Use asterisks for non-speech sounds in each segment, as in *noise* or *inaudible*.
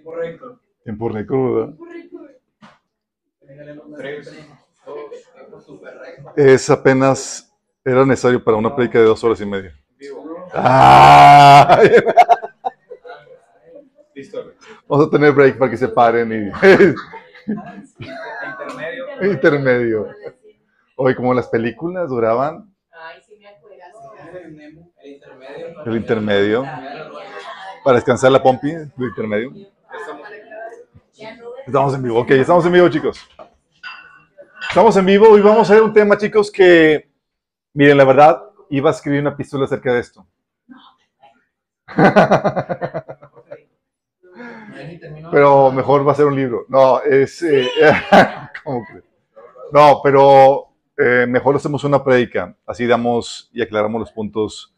Tiempo récord. Tiempo récord, Tres, dos, récord. Es apenas, era necesario para una predica de dos horas y media. Vivo. ¡Ah! *laughs* Vamos a tener break para que se paren y Intermedio. *laughs* intermedio. Hoy como las películas duraban Ay, sí me acuerdo. El intermedio. el intermedio para descansar la pompi, el intermedio. Estamos en vivo. Ok, estamos en vivo, chicos. Estamos en vivo y vamos a ver un tema, chicos, que, miren, la verdad, iba a escribir una epístola acerca de esto. *laughs* Pero mejor va a ser un libro. No, es... eh. *laughs* No, pero eh, mejor hacemos una prédica. Así damos y aclaramos los puntos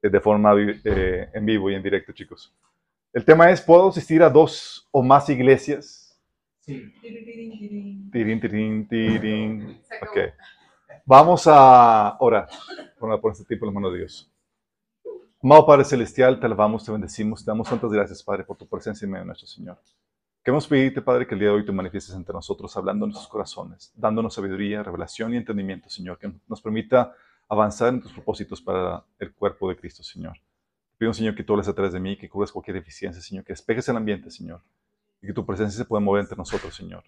eh, de forma en vivo y en directo, chicos. El tema es, ¿puedo asistir a dos o más iglesias? Sí. Tirín, tirín, tirín. Ok. Vamos a orar. Por, por este tiempo en las manos de Dios. Amado Padre Celestial, te alabamos, te bendecimos, te damos tantas gracias, Padre, por tu presencia en medio de nuestro Señor. Queremos pedirte, Padre, que el día de hoy te manifiestes entre nosotros, hablando en nuestros corazones, dándonos sabiduría, revelación y entendimiento, Señor, que nos permita avanzar en tus propósitos para el cuerpo de Cristo, Señor. Pido, Señor, que tú hables atrás de mí, que cubras cualquier deficiencia, Señor, que despejes el ambiente, Señor, y que tu presencia se pueda mover entre nosotros, Señor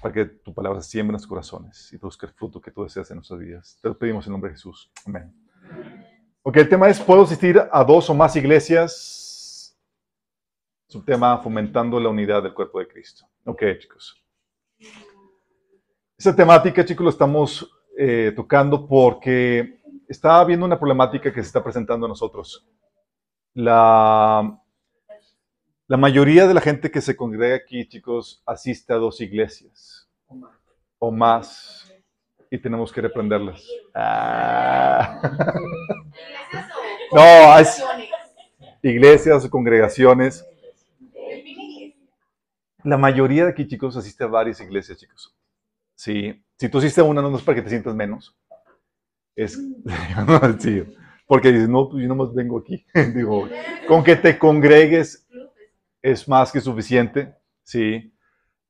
para que tu palabra siembre en los corazones y produzca el fruto que tú deseas en nuestras vidas. Te lo pedimos en nombre de Jesús. Amén. Ok, el tema es, ¿puedo asistir a dos o más iglesias? Es un tema fomentando la unidad del cuerpo de Cristo. Ok, chicos. Esta temática, chicos, lo estamos eh, tocando porque está habiendo una problemática que se está presentando a nosotros. La, la mayoría de la gente que se congrega aquí, chicos, asiste a dos iglesias o más y tenemos que reprenderlas. Ah. No, es- Iglesias o congregaciones. La mayoría de aquí, chicos, asiste a varias iglesias, chicos. Sí. Si tú asistes a una, no es para que te sientas menos. Es, *laughs* sí, porque no, pues yo nomás vengo aquí. *laughs* Digo, con que te congregues es más que suficiente, sí.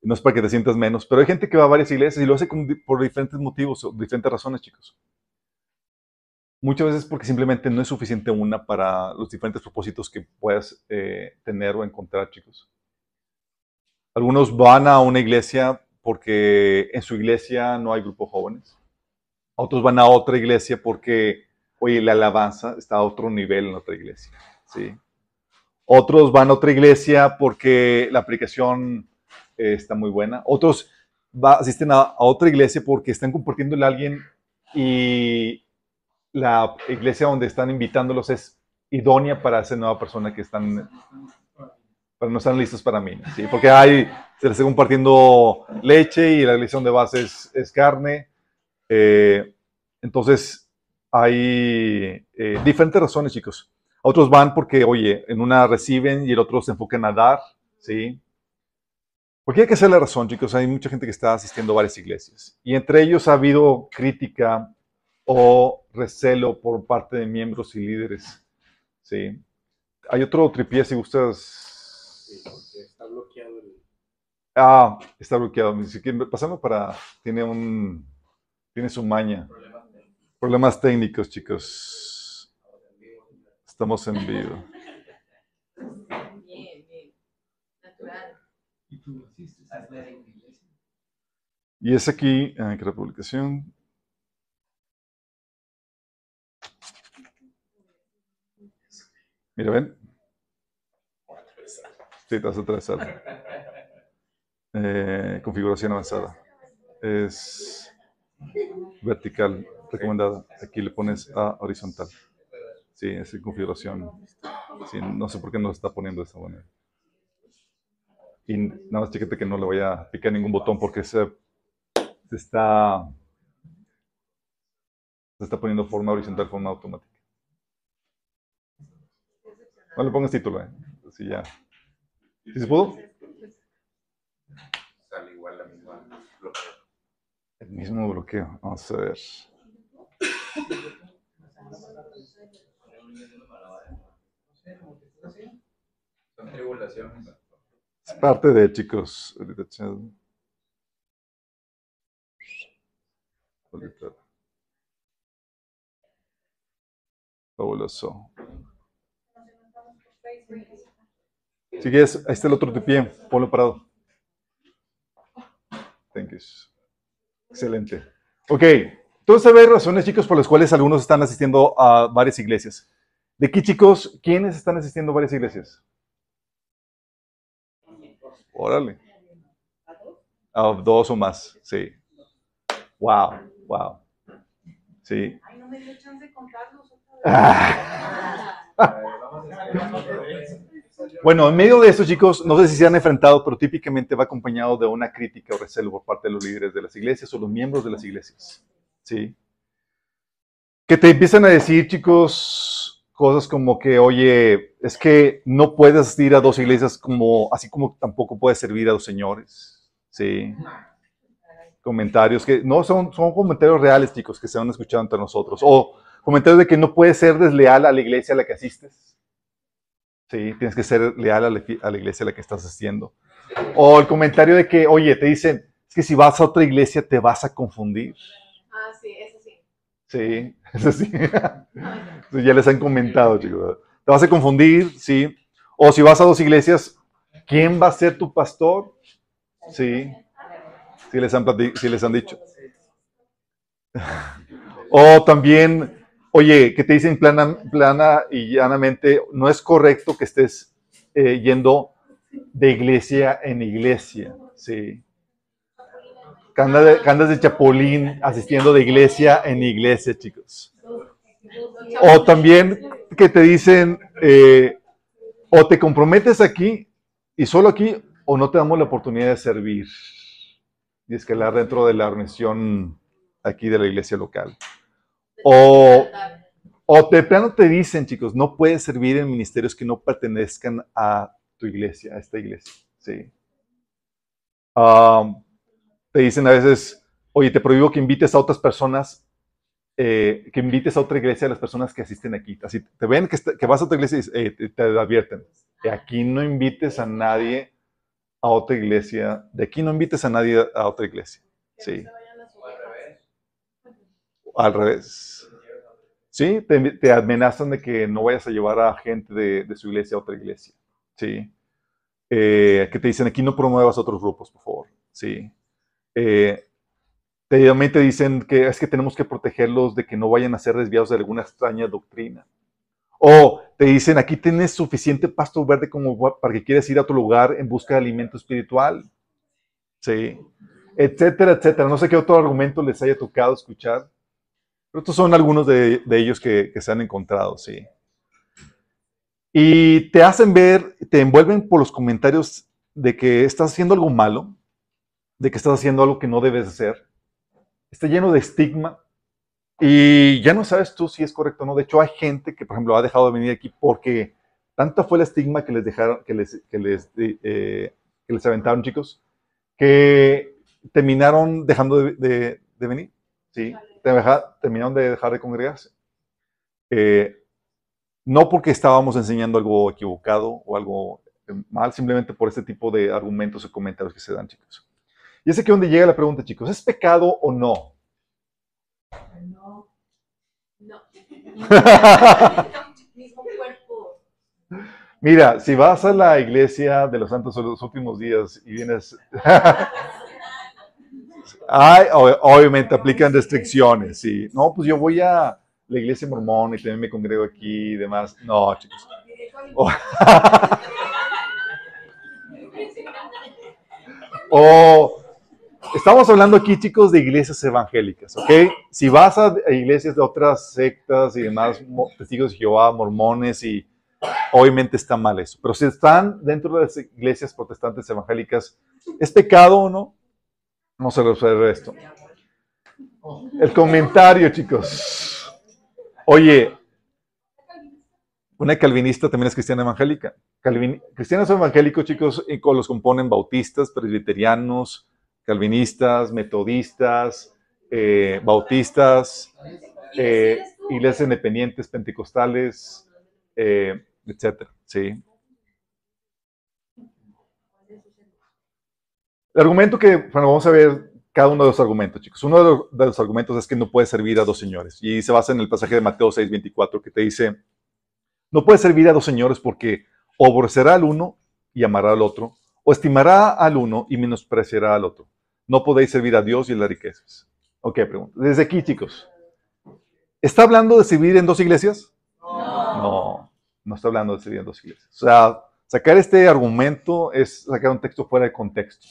No es para que te sientas menos, pero hay gente que va a varias iglesias y lo hace por diferentes motivos o diferentes razones, chicos. Muchas veces porque simplemente no es suficiente una para los diferentes propósitos que puedas eh, tener o encontrar, chicos. Algunos van a una iglesia porque en su iglesia no hay grupo jóvenes. Otros van a otra iglesia porque, oye, la alabanza está a otro nivel en otra iglesia, ¿sí? Otros van a otra iglesia porque la aplicación eh, está muy buena. Otros asisten a, otra iglesia porque están compartiéndole a alguien y la iglesia donde están invitándolos es idónea para esa nueva persona que están, pero no están listos para mí. ¿sí? Porque hay, se les está compartiendo leche y la iglesia donde vas es carne. Eh, entonces, hay eh, diferentes razones, chicos. Otros van porque, oye, en una reciben y el otro se enfocan a dar, ¿sí? Porque hay que hacer la razón, chicos. Hay mucha gente que está asistiendo a varias iglesias. Y entre ellos ha habido crítica o recelo por parte de miembros y líderes, ¿sí? Hay otro tripié, si gustas. Sí, porque está bloqueado el. Ah, está bloqueado. Si quieren, pasando para... Tiene un... Tiene su maña. Problemas técnicos, chicos. Estamos en vivo. ¿Y es aquí, que la publicación. Mira, ven. Sí, te vas a atravesar. Eh, configuración avanzada. Es vertical, recomendada. Aquí le pones a horizontal. Sí, es en configuración. Sí, no sé por qué no lo está poniendo de esa manera. Y nada más chécate que no le voy a picar ningún botón porque se, se está se está poniendo forma horizontal, forma automática. No le pongas título, eh. Así ya. ¿Sí se pudo? Sale igual la misma bloqueo. El mismo bloqueo. Vamos a ver. Es parte de, chicos. Ahorita. Fabuloso. Si quieres, ahí está el otro de pie. Ponlo parado. Thank you. Excelente. Ok. Entonces, hay razones, chicos, por las cuales algunos están asistiendo a varias iglesias. De aquí, chicos, ¿quiénes están asistiendo a varias iglesias? Órale. A dos o más, sí. Wow, wow. Sí. Ay, no me dio chance de contarlos otra vez. *laughs* Ah. Bueno, en medio de esto, chicos, no sé si se han enfrentado, pero típicamente va acompañado de una crítica o recelo por parte de los líderes de las iglesias o los miembros de las iglesias. ¿Sí? Que te empiezan a decir, chicos, cosas como que, oye, es que no puedes asistir a dos iglesias como, así como tampoco puedes servir a dos señores. ¿Sí? Comentarios que no son, son comentarios reales, chicos, que se han escuchado entre nosotros. O comentarios de que no puedes ser desleal a la iglesia a la que asistes. Sí, tienes que ser leal a la, a la iglesia a la que estás asistiendo. O el comentario de que, oye, te dicen, es que si vas a otra iglesia te vas a confundir. Ah, sí, eso sí. Sí, *laughs* eso sí. Ya les han comentado, chicos. Te vas a confundir, sí. O si vas a dos iglesias, ¿quién va a ser tu pastor? Sí, sí les han, sí les han dicho. *laughs* O también, oye, que te dicen plana, plana y llanamente, no es correcto que estés eh, yendo de iglesia en iglesia, sí. Que andas de, chapulín asistiendo de iglesia en iglesia, chicos. O también que te dicen, eh, o te comprometes aquí y solo aquí, o no te damos la oportunidad de servir y escalar dentro de la organización aquí de la iglesia local. O, o de plano te dicen, chicos, no puedes servir en ministerios que no pertenezcan a tu iglesia, a esta iglesia. Sí. Um, te dicen a veces, oye, te prohíbo que invites a otras personas, eh, que invites a otra iglesia a las personas que asisten aquí. Así te ven que, está- que vas a otra iglesia y eh, te, te advierten, aquí no invites a nadie a otra iglesia, de aquí no invites a nadie a otra iglesia. Sí. Al revés. Sí, te, amenazan de que no vayas a llevar a gente de, de su iglesia a otra iglesia. Sí. Eh, que te dicen aquí no promuevas otros grupos, por favor. Sí. Eh, te, también te dicen que es que tenemos que protegerlos de que no vayan a ser desviados de alguna extraña doctrina. O te dicen aquí tienes suficiente pasto verde como para que quieras ir a otro lugar en busca de alimento espiritual. Sí. Etcétera, etcétera. No sé qué otro argumento les haya tocado escuchar. Pero estos son algunos de, de ellos que, que se han encontrado, sí. Y te hacen ver, te envuelven por los comentarios de que estás haciendo algo malo, de que estás haciendo algo que no debes hacer. Está lleno de estigma y ya no sabes tú si es correcto o no. De hecho, hay gente que, por ejemplo, ha dejado de venir aquí porque tanto fue el estigma que les dejaron, que les, que les, eh, que les aventaron, chicos, que terminaron dejando de, de- de venir. ¿sí? Terminaron de dejar de congregarse. Eh, no porque estábamos enseñando algo equivocado o algo eh, mal, simplemente por este tipo de argumentos o comentarios que se dan, chicos. Y es aquí donde llega la pregunta, chicos, ¿es pecado o no? No. No. *laughs* *laughs* Mira, si vas a la iglesia de los santos de los últimos días y vienes... *laughs* Ay, obviamente aplican restricciones, sí. No, pues yo voy a la iglesia mormón y también me congrego aquí y demás. No, chicos. O, *laughs* o- estamos hablando aquí, chicos, de iglesias evangélicas, ¿ok? Si vas a iglesias de otras sectas y demás, testigos de Jehová, mormones y obviamente está mal eso. Pero si están dentro de las iglesias protestantes evangélicas, ¿es pecado o no? Vamos a resolver esto. El comentario, chicos. Oye, una calvinista también es cristiana evangélica. Calvin- cristianos evangélicos, chicos, los componen bautistas, presbiterianos, calvinistas, metodistas, eh, bautistas, eh, iglesias independientes, pentecostales, eh, etcétera, sí. El argumento que, bueno, vamos a ver cada uno de los argumentos, chicos. Uno de los, de los argumentos es que no puedes servir a dos señores. Y se basa en el pasaje de Mateo 6, 24, que te dice, no puedes servir a dos señores porque o aborrecerá al uno y amará al otro, o estimará al uno y menospreciará al otro. No podéis servir a Dios y a las riquezas. Ok, pregunta. Desde aquí, chicos. ¿Está hablando de servir en dos iglesias? No, no está hablando de servir en dos iglesias. O sea, sacar este argumento es sacar un texto fuera de contexto.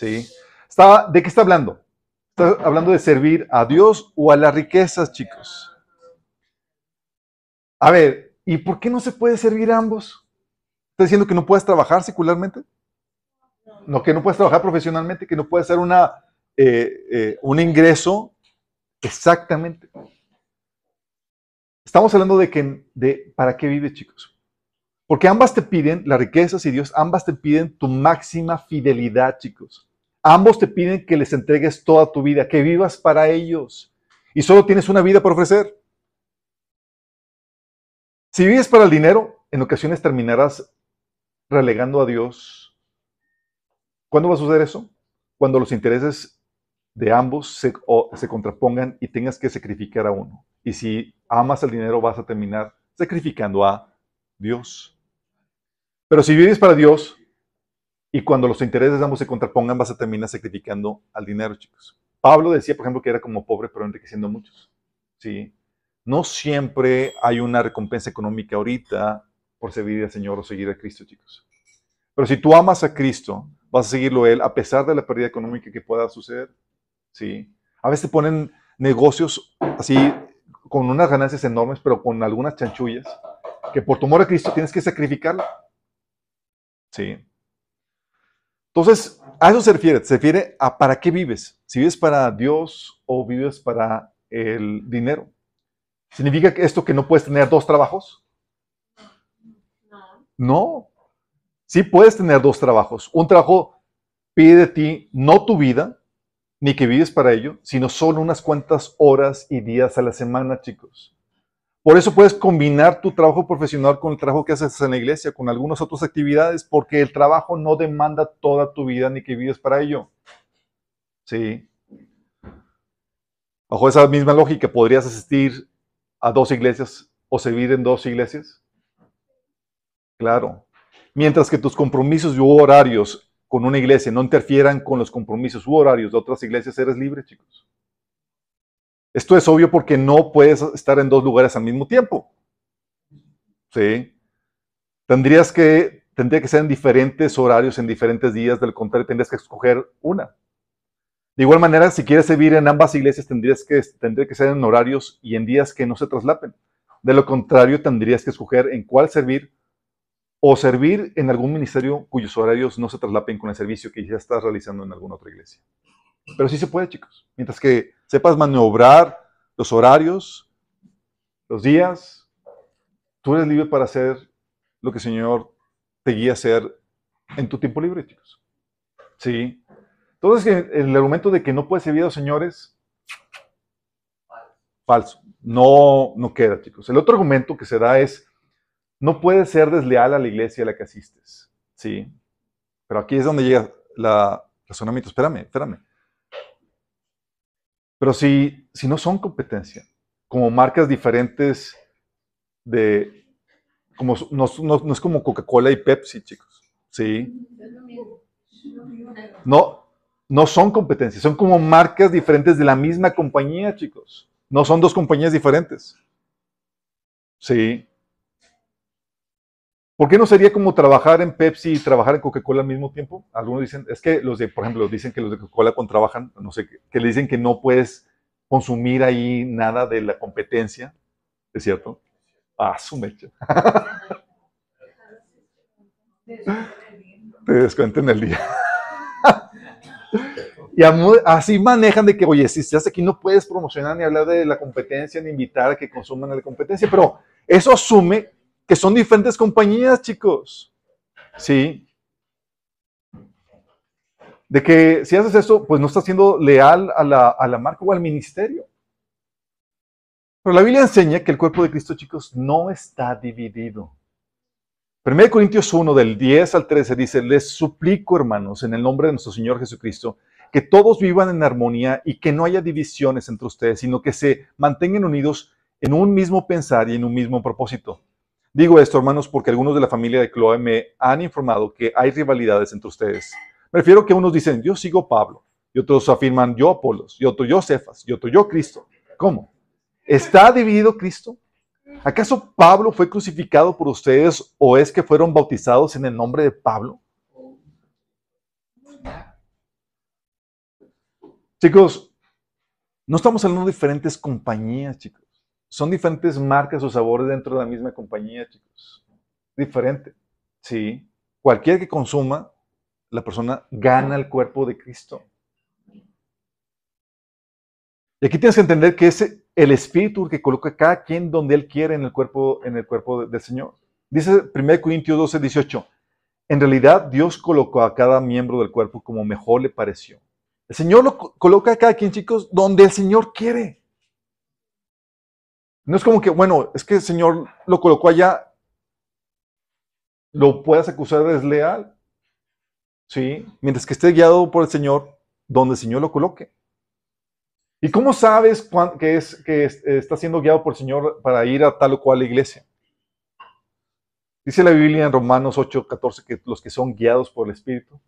¿Sí? Está, ¿De qué está hablando? Está hablando de servir a Dios o a las riquezas, chicos. A ver, ¿y por qué no se puede servir a ambos? ¿Está diciendo que no puedes trabajar secularmente? No, que no puedes trabajar profesionalmente, que no puedes hacer una, eh, eh, un ingreso. Exactamente. Estamos hablando de que, de para qué vives, chicos. Porque ambas te piden, las riquezas y Dios, ambas te piden tu máxima fidelidad, chicos. Ambos te piden que les entregues toda tu vida, que vivas para ellos. Y solo tienes una vida por ofrecer. Si vives para el dinero, en ocasiones terminarás relegando a Dios. ¿Cuándo va a suceder eso? Cuando los intereses de ambos se, se contrapongan y tengas que sacrificar a uno. Y si amas el dinero, vas a terminar sacrificando a Dios. Pero si vives para Dios y cuando los intereses de ambos se contrapongan, vas a terminar sacrificando al dinero, chicos. Pablo decía, por ejemplo, que era como pobre, pero enriqueciendo muchos. ¿Sí? No siempre hay una recompensa económica ahorita por servir al Señor o seguir a Cristo, chicos. Pero si tú amas a Cristo, vas a seguirlo a Él a pesar de la pérdida económica que pueda suceder. ¿Sí? A veces ponen negocios así con unas ganancias enormes, pero con algunas chanchullas, que por tu amor a Cristo tienes que sacrificarlo. ¿Sí? Entonces, a eso se refiere. Se refiere a para qué vives. Si vives para Dios o vives para el dinero. ¿Significa esto que no puedes tener dos trabajos? No. No. Sí puedes tener dos trabajos. Un trabajo pide de ti no tu vida, ni que vives para ello, sino solo unas cuantas horas y días a la semana, chicos. Por eso puedes combinar tu trabajo profesional con el trabajo que haces en la iglesia, con algunas otras actividades, porque el trabajo no demanda toda tu vida ni que vives para ello. Sí. Bajo esa misma lógica, ¿podrías asistir a dos iglesias o servir en dos iglesias? Claro. Mientras que tus compromisos y horarios con una iglesia no interfieran con los compromisos u horarios de otras iglesias, eres libre, chicos. Esto es obvio porque no puedes estar en dos lugares al mismo tiempo. ¿Sí? Tendrías que, tendría que ser en diferentes horarios, en diferentes días, del contrario, tendrías que escoger una. De igual manera, si quieres servir en ambas iglesias, tendrías que, tendría que ser en horarios y en días que no se traslapen. De lo contrario, tendrías que escoger en cuál servir o servir en algún ministerio cuyos horarios no se traslapen con el servicio que ya estás realizando en alguna otra iglesia. Pero sí se puede, chicos. Mientras que sepas maniobrar los horarios, los días, tú eres libre para hacer lo que el Señor te guía a hacer en tu tiempo libre, chicos. Sí. Entonces, el argumento de que no puedes servir a señores, falso. No, no queda, chicos. El otro argumento que se da es, no puedes ser desleal a la iglesia a la que asistes. Sí. Pero aquí es donde llega la razonamiento. Espérame, espérame. Pero si, si no son competencia, como marcas diferentes de, como, no, no, no es como Coca-Cola y Pepsi, chicos. Sí. No, no son competencias, son como marcas diferentes de la misma compañía, chicos. No son dos compañías diferentes. Sí. ¿Por qué no sería como trabajar en Pepsi y trabajar en Coca-Cola al mismo tiempo? Algunos dicen, es que los de, por ejemplo, dicen que los de Coca-Cola cuando trabajan, no sé, que le dicen que no puedes consumir ahí nada de la competencia. ¿Es cierto? Ah, su mecha. *laughs* Te descuenten el día. *laughs* y así manejan de que, oye, si estás aquí no puedes promocionar ni hablar de la competencia, ni invitar a que consuman la competencia, pero eso asume que son diferentes compañías, chicos. ¿Sí? De que si haces eso, pues no estás siendo leal a la, a la marca o al ministerio. Pero la Biblia enseña que el cuerpo de Cristo, chicos, no está dividido. 1 Corintios 1, del 10 al 13, dice, les suplico, hermanos, en el nombre de nuestro Señor Jesucristo, que todos vivan en armonía y que no haya divisiones entre ustedes, sino que se mantengan unidos en un mismo pensar y en un mismo propósito. Digo esto, hermanos, porque algunos de la familia de Chloe me han informado que hay rivalidades entre ustedes. Me refiero que unos dicen, yo sigo Pablo, y otros afirman, yo Apolos, y otro yo Cefas, y otro yo Cristo. ¿Cómo? ¿Está dividido Cristo? ¿Acaso Pablo fue crucificado por ustedes o es que fueron bautizados en el nombre de Pablo? Chicos, no estamos hablando de diferentes compañías, chicos. Son diferentes marcas o sabores dentro de la misma compañía, chicos. Diferente. Sí. Cualquier que consuma, la persona gana el cuerpo de Cristo. Y aquí tienes que entender que es el espíritu que coloca a cada quien donde él quiere en el cuerpo, en el cuerpo del Señor. Dice 1 Corintios 12, 18. En realidad, Dios colocó a cada miembro del cuerpo como mejor le pareció. El Señor lo coloca a cada quien, chicos, donde el Señor quiere. No es como que, bueno, es que el Señor lo colocó allá, lo puedas acusar de desleal. Sí, mientras que esté guiado por el Señor, donde el Señor lo coloque. ¿Y cómo sabes que, es, que está siendo guiado por el Señor para ir a tal o cual iglesia? Dice la Biblia en Romanos 8, 14 que los que son guiados por el Espíritu,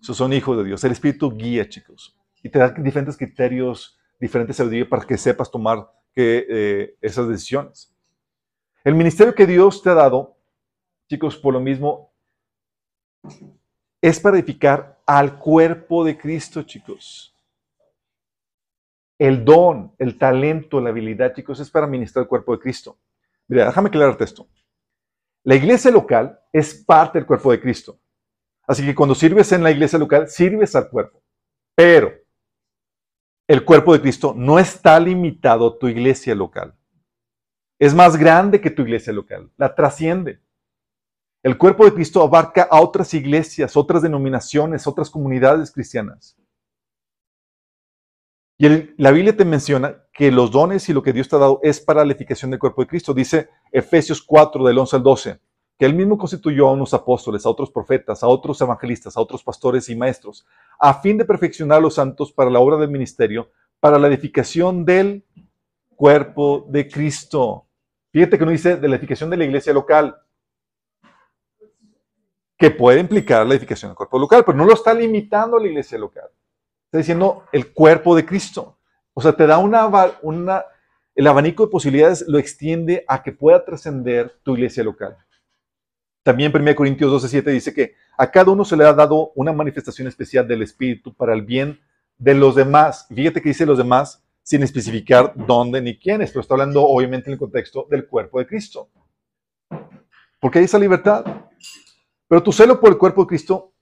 esos son hijos de Dios. El Espíritu guía, chicos. Y te da diferentes criterios, diferentes sabiduría para que sepas tomar eh, esas decisiones. El ministerio que Dios te ha dado, chicos, por lo mismo, es para edificar al cuerpo de Cristo, chicos. El don, el talento, la habilidad, chicos, es para ministrar el cuerpo de Cristo. Mira, déjame aclararte esto. La iglesia local es parte del cuerpo de Cristo. Así que cuando sirves en la iglesia local, sirves al cuerpo. Pero el cuerpo de Cristo no está limitado a tu iglesia local. Es más grande que tu iglesia local. La trasciende. El cuerpo de Cristo abarca a otras iglesias, otras denominaciones, otras comunidades cristianas. Y la Biblia te menciona que los dones y lo que Dios te ha dado es para la edificación del cuerpo de Cristo. Dice Efesios 4 del 11 al 12, que él mismo constituyó a unos apóstoles, a otros profetas, a otros evangelistas, a otros pastores y maestros, a fin de perfeccionar a los santos para la obra del ministerio, para la edificación del cuerpo de Cristo. Fíjate que no dice de la edificación de la iglesia local, que puede implicar la edificación del cuerpo local, pero no lo está limitando a la iglesia local. Está diciendo el cuerpo de Cristo. O sea, te da una, una, el abanico de posibilidades lo extiende a que pueda trascender tu iglesia local. También 1 Corintios 12:7 dice que a cada uno se le ha dado una manifestación especial del Espíritu para el bien de los demás. Fíjate que dice los demás sin especificar dónde ni quiénes, pero está hablando obviamente en el contexto del cuerpo de Cristo. Porque hay esa libertad. Pero tu celo por el cuerpo de Cristo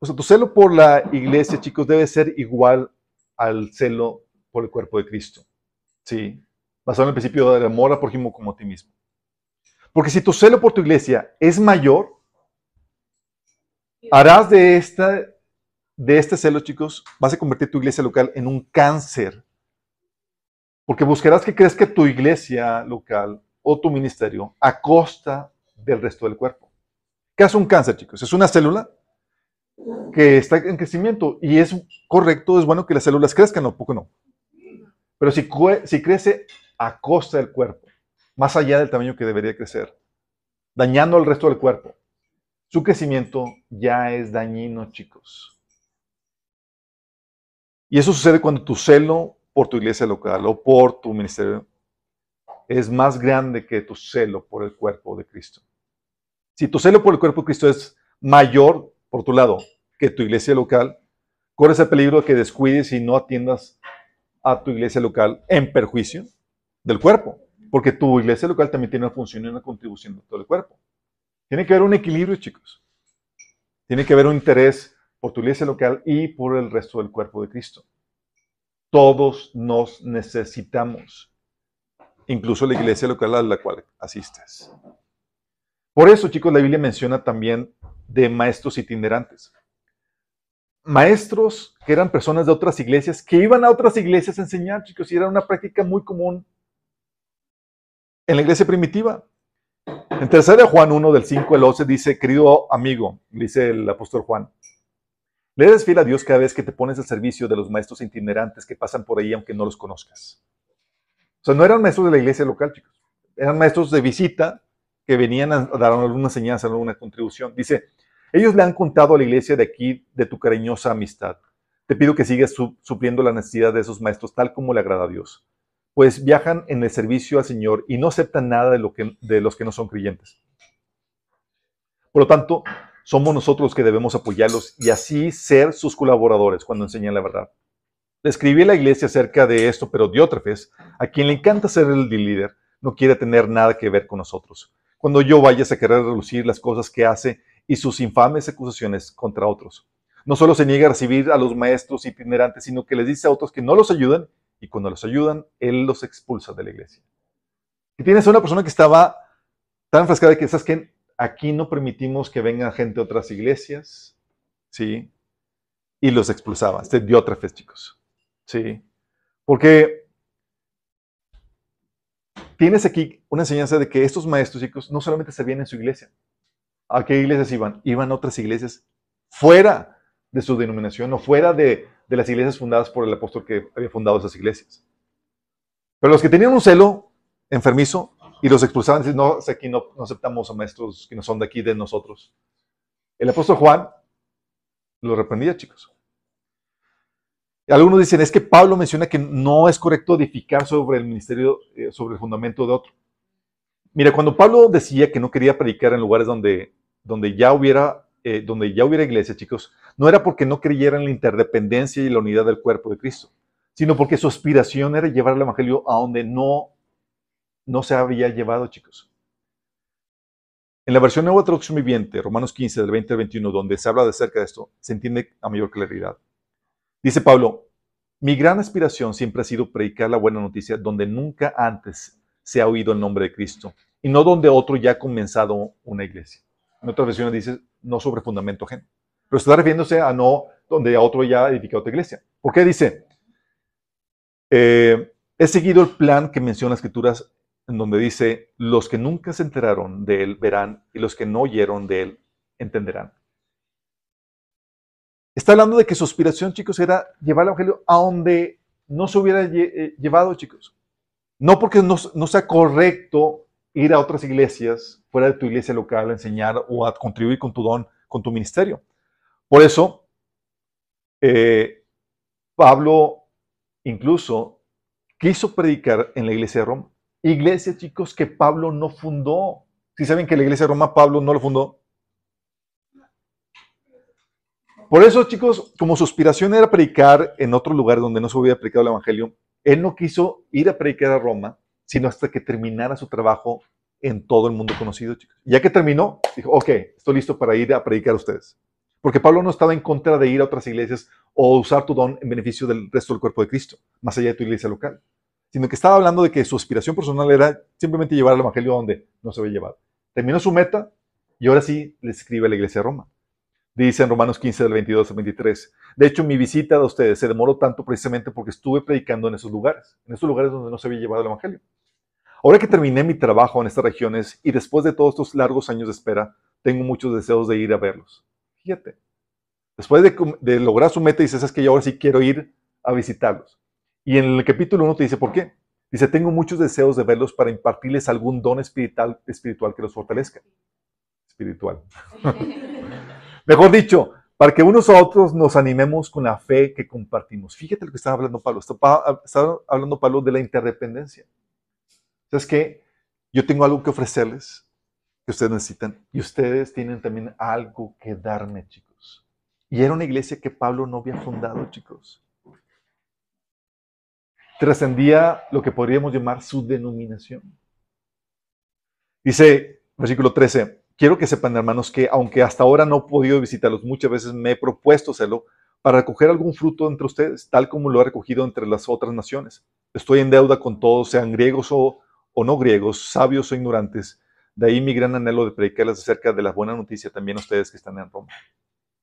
o sea, tu celo por la iglesia, chicos, debe ser igual al celo por el cuerpo de Cristo. ¿Sí? Basado en el principio del amor a prójimo como a ti mismo. Porque si tu celo por tu iglesia es mayor, harás de, esta, de este celo, chicos, vas a convertir tu iglesia local en un cáncer. Porque buscarás que crezca tu iglesia local o tu ministerio a costa del resto del cuerpo. ¿Qué hace un cáncer, chicos? Es una célula que está en crecimiento y es correcto, es bueno que las células crezcan, ¿no? Poco no. Pero si, si crece a costa del cuerpo, más allá del tamaño que debería crecer, dañando al resto del cuerpo, su crecimiento ya es dañino, chicos. Y eso sucede cuando tu celo por tu iglesia local o por tu ministerio es más grande que tu celo por el cuerpo de Cristo. Si tu celo por el cuerpo de Cristo es mayor por tu lado, que tu iglesia local, corres el peligro de que descuides y no atiendas a tu iglesia local en perjuicio del cuerpo, porque tu iglesia local también tiene una función y una contribución de todo el cuerpo. Tiene que haber un equilibrio, chicos. Tiene que haber un interés por tu iglesia local y por el resto del cuerpo de Cristo. Todos nos necesitamos, incluso la iglesia local a la cual asistes. Por eso, chicos, la Biblia menciona también de maestros itinerantes. Maestros que eran personas de otras iglesias, que iban a otras iglesias a enseñar, chicos, y era una práctica muy común en la iglesia primitiva. En 3 Juan 1, del 5 al 11, dice, querido amigo, dice el apóstol Juan, le eres fiel a Dios cada vez que te pones al servicio de los maestros itinerantes que pasan por ahí aunque no los conozcas. O sea, no eran maestros de la iglesia local, chicos. Eran maestros de visita que venían a dar alguna enseñanza, alguna contribución. Dice, ellos le han contado a la iglesia de aquí de tu cariñosa amistad. Te pido que sigas supliendo la necesidad de esos maestros tal como le agrada a Dios pues viajan en el servicio al Señor y no aceptan nada de, los que no son creyentes. Por lo tanto, somos nosotros los que debemos apoyarlos y así ser sus colaboradores cuando enseñan la verdad. Le escribí a la iglesia acerca de esto, pero Diótrefes, a quien le encanta ser el líder, no quiere tener nada que ver con nosotros. Cuando yo vaya a querer relucir las cosas que hace y sus infames acusaciones contra otros. No solo se niega a recibir a los maestros itinerantes, sino que les dice a otros que no los ayudan y cuando los ayudan, Él los expulsa de la iglesia. Y tienes una persona que estaba tan enfrascada que, ¿sabes que Aquí no permitimos que venga gente de otras iglesias, ¿sí? Y los expulsaba. Este diótrefes, chicos, ¿sí? Porque tienes aquí una enseñanza de que estos maestros, chicos, no solamente servían en su iglesia. ¿A qué iglesias iban? Iban a otras iglesias fuera de su denominación o fuera de, de las iglesias fundadas por el apóstol que había fundado esas iglesias. Pero los que tenían un celo enfermizo y los expulsaban, decían, no, aquí no, aceptamos a maestros que no son de aquí, de nosotros. El apóstol Juan lo reprendía, chicos. Algunos dicen, es que Pablo menciona que no es correcto edificar sobre el ministerio, eh, sobre el fundamento de otro. Mira, cuando Pablo decía que no quería predicar en lugares donde, donde ya hubiera eh, donde ya hubiera iglesia, chicos, no era porque no creyeran en la interdependencia y la unidad del cuerpo de Cristo, sino porque su aspiración era llevar el Evangelio a donde no, no se había llevado, chicos. En la versión Nueva Traducción Viviente, Romanos 15, del 20 al 21, donde se habla de cerca de esto, se entiende a mayor claridad. Dice Pablo, mi gran aspiración siempre ha sido predicar la buena noticia donde nunca antes se ha oído el nombre de Cristo y no donde otro ya ha comenzado una iglesia. En otras versiones dice, no sobre fundamento ajeno. Pero está refiriéndose a no donde a otro ya edificado otra iglesia. ¿Por qué dice? Eh, he seguido el plan que menciona las escrituras en donde dice, los que nunca se enteraron de él verán y los que no oyeron de él entenderán. Está hablando de que su aspiración, chicos, era llevar el Evangelio a donde no se hubiera eh, llevado, chicos. No porque no sea correcto ir a otras iglesias fuera de tu iglesia local a enseñar o a contribuir con tu don, con tu ministerio. Por eso, eh, Pablo incluso quiso predicar en la iglesia de Roma. Iglesia, chicos, que Pablo no fundó. Si saben que la iglesia de Roma Pablo no lo fundó. Por eso, chicos, como su aspiración era predicar en otro lugar donde no se hubiera predicado el Evangelio, él no quiso ir a predicar a Roma, sino hasta que terminara su trabajo en todo el mundo conocido, chicos. Ya que terminó, dijo, ok, estoy listo para ir a predicar a ustedes. Porque Pablo no estaba en contra de ir a otras iglesias o usar tu don en beneficio del resto del cuerpo de Cristo, más allá de tu iglesia local, sino que estaba hablando de que su aspiración personal era simplemente llevar el Evangelio a donde no se había llevado. Terminó su meta y ahora sí le escribe a la iglesia de Roma. Dice en Romanos 15, del 22 al 23. De hecho, mi visita a ustedes se demoró tanto precisamente porque estuve predicando en esos lugares, en esos lugares donde no se había llevado el Evangelio. Ahora que terminé mi trabajo en estas regiones y después de todos estos largos años de espera, tengo muchos deseos de ir a verlos. Fíjate. Después de, lograr su meta, dices, es que yo ahora sí quiero ir a visitarlos. Y en el capítulo 1 te dice, ¿por qué? Dice, tengo muchos deseos de verlos para impartirles algún don espiritual, espiritual que los fortalezca. Espiritual. *laughs* Mejor dicho, para que unos a otros nos animemos con la fe que compartimos. Fíjate lo que estaba hablando Pablo. Estaba hablando Pablo de la interdependencia. ¿Sabes qué? Yo tengo algo que ofrecerles que ustedes necesitan y ustedes tienen también algo que darme, chicos. Y era una iglesia que Pablo no había fundado, chicos. Trascendía lo que podríamos llamar su denominación. Dice, versículo 13, quiero que sepan, hermanos, que aunque hasta ahora no he podido visitarlos, muchas veces me he propuesto hacerlo para recoger algún fruto entre ustedes, tal como lo he recogido entre las otras naciones. Estoy en deuda con todos, sean griegos o o no griegos, sabios o ignorantes. De ahí mi gran anhelo de predicarles acerca de la buena noticia también a ustedes que están en Roma.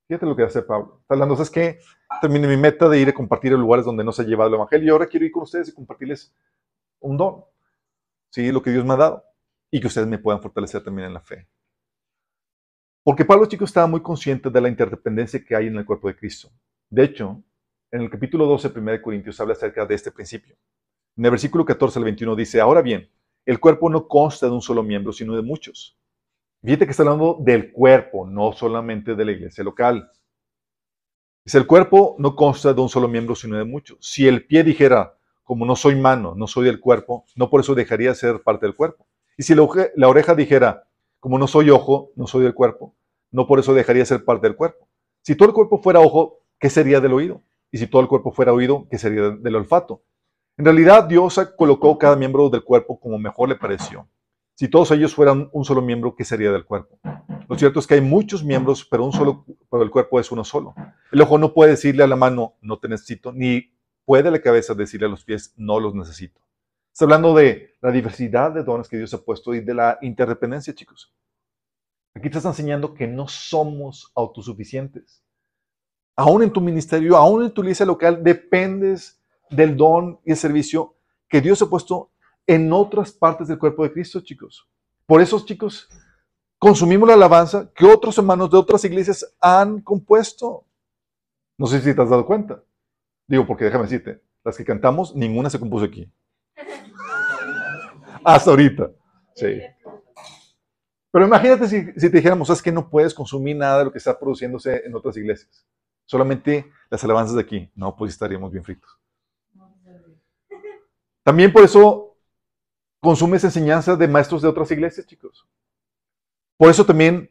Fíjate lo que hace Pablo. Está hablando, ¿sabes qué? Terminé mi meta de ir a compartir en lugares donde no se ha llevado el Evangelio y ahora quiero ir con ustedes y compartirles un don. ¿sí? lo que Dios me ha dado, y que ustedes me puedan fortalecer también en la fe. Porque Pablo, chicos, estaba muy consciente de la interdependencia que hay en el cuerpo de Cristo. De hecho, en el capítulo 12, 1 de Corintios, habla acerca de este principio. En el versículo 14 al 21 dice, ahora bien, el cuerpo no consta de un solo miembro, sino de muchos. Fíjate que está hablando del cuerpo, no solamente de la iglesia local. Dice, el cuerpo no consta de un solo miembro, sino de muchos. Si el pie dijera, como no soy mano, no soy del cuerpo, no por eso dejaría de ser parte del cuerpo. Y si la oreja, dijera, como no soy ojo, no soy del cuerpo, no por eso dejaría de ser parte del cuerpo. Si todo el cuerpo fuera ojo, ¿qué sería del oído? Y si todo el cuerpo fuera oído, ¿qué sería del olfato? En realidad, Dios colocó cada miembro del cuerpo como mejor le pareció. Si todos ellos fueran un solo miembro, ¿qué sería del cuerpo? Lo cierto es que hay muchos miembros, pero un solo, pero el cuerpo es uno solo. El ojo no puede decirle a la mano, no te necesito, ni puede la cabeza decirle a los pies, no los necesito. Está hablando de la diversidad de dones que Dios ha puesto y de la interdependencia, chicos. Aquí te está enseñando que no somos autosuficientes. Aún en tu ministerio, aún en tu iglesia local, dependes del don y el servicio que Dios ha puesto en otras partes del cuerpo de Cristo, chicos. Por eso, chicos, consumimos la alabanza que otros hermanos de otras iglesias han compuesto. No sé si te has dado cuenta. Digo, porque déjame decirte, las que cantamos, ninguna se compuso aquí. *laughs* Hasta ahorita. Sí. Pero imagínate si, si te dijéramos, es que no puedes consumir nada de lo que está produciéndose en otras iglesias. Solamente las alabanzas de aquí. No, pues estaríamos bien fritos. También por eso consumes enseñanzas de maestros de otras iglesias, chicos. Por eso también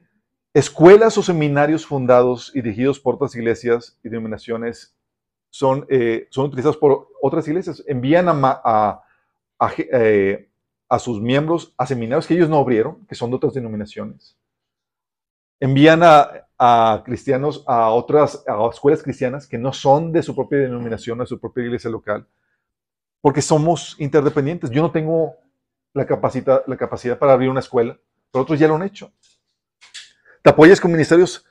escuelas o seminarios fundados y dirigidos por otras iglesias y denominaciones son, eh, son utilizados por otras iglesias. Envían a, a, eh, a, sus miembros a seminarios que ellos no abrieron, que son de otras denominaciones. Envían a, a cristianos a otras a escuelas cristianas que no son de su propia denominación, de su propia iglesia local, porque somos interdependientes. Yo no tengo la capacidad, la capacidad para abrir una escuela, pero otros ya lo han hecho. Te apoyas con ministerios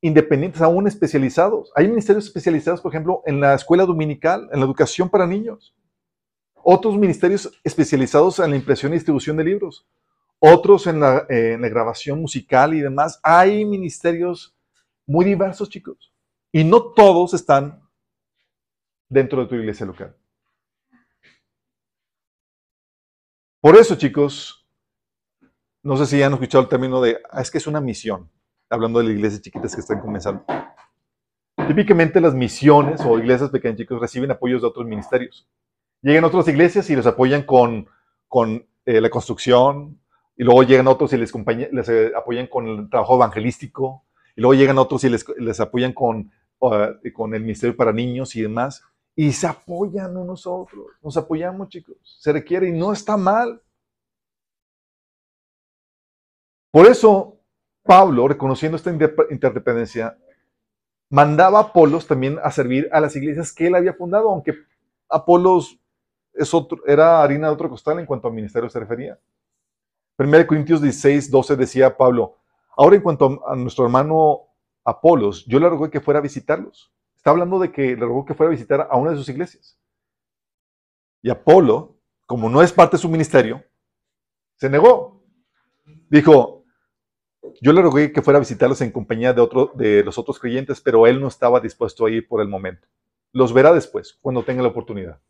independientes, aún especializados. Hay ministerios especializados, por ejemplo, en la escuela dominical, en la educación para niños. Otros ministerios especializados en la impresión y distribución de libros. Otros en la, eh, en la grabación musical y demás. Hay ministerios muy diversos, chicos. Y no todos están dentro de tu iglesia local. Por eso, chicos, no sé si han escuchado el término de, ah, es que es una misión, hablando de las iglesias chiquitas que están comenzando. Típicamente las misiones o iglesias pequeñas, chicos, reciben apoyos de otros ministerios. Llegan otras iglesias y los apoyan con, con eh, la construcción, y luego llegan otros y les, les eh, apoyan con el trabajo evangelístico, y luego llegan otros y les, les apoyan con, uh, con el ministerio para niños y demás. Y se apoyan unos a otros. Nos apoyamos, chicos. Se requiere y no está mal. Por eso, Pablo, reconociendo esta interdependencia, mandaba a Apolos también a servir a las iglesias que él había fundado, aunque Apolos era harina de otro costal en cuanto al ministerio se refería. 1 Corintios 16, 12 decía Pablo, ahora en cuanto a nuestro hermano Apolos, yo le rogué que fuera a visitarlos Está hablando de que le rogó que fuera a visitar a una de sus iglesias. Y Apolo, como no es parte de su ministerio, se negó. Dijo, yo le rogué que fuera a visitarlos en compañía de, de los otros creyentes, pero él no estaba dispuesto a ir por el momento. Los verá después, cuando tenga la oportunidad.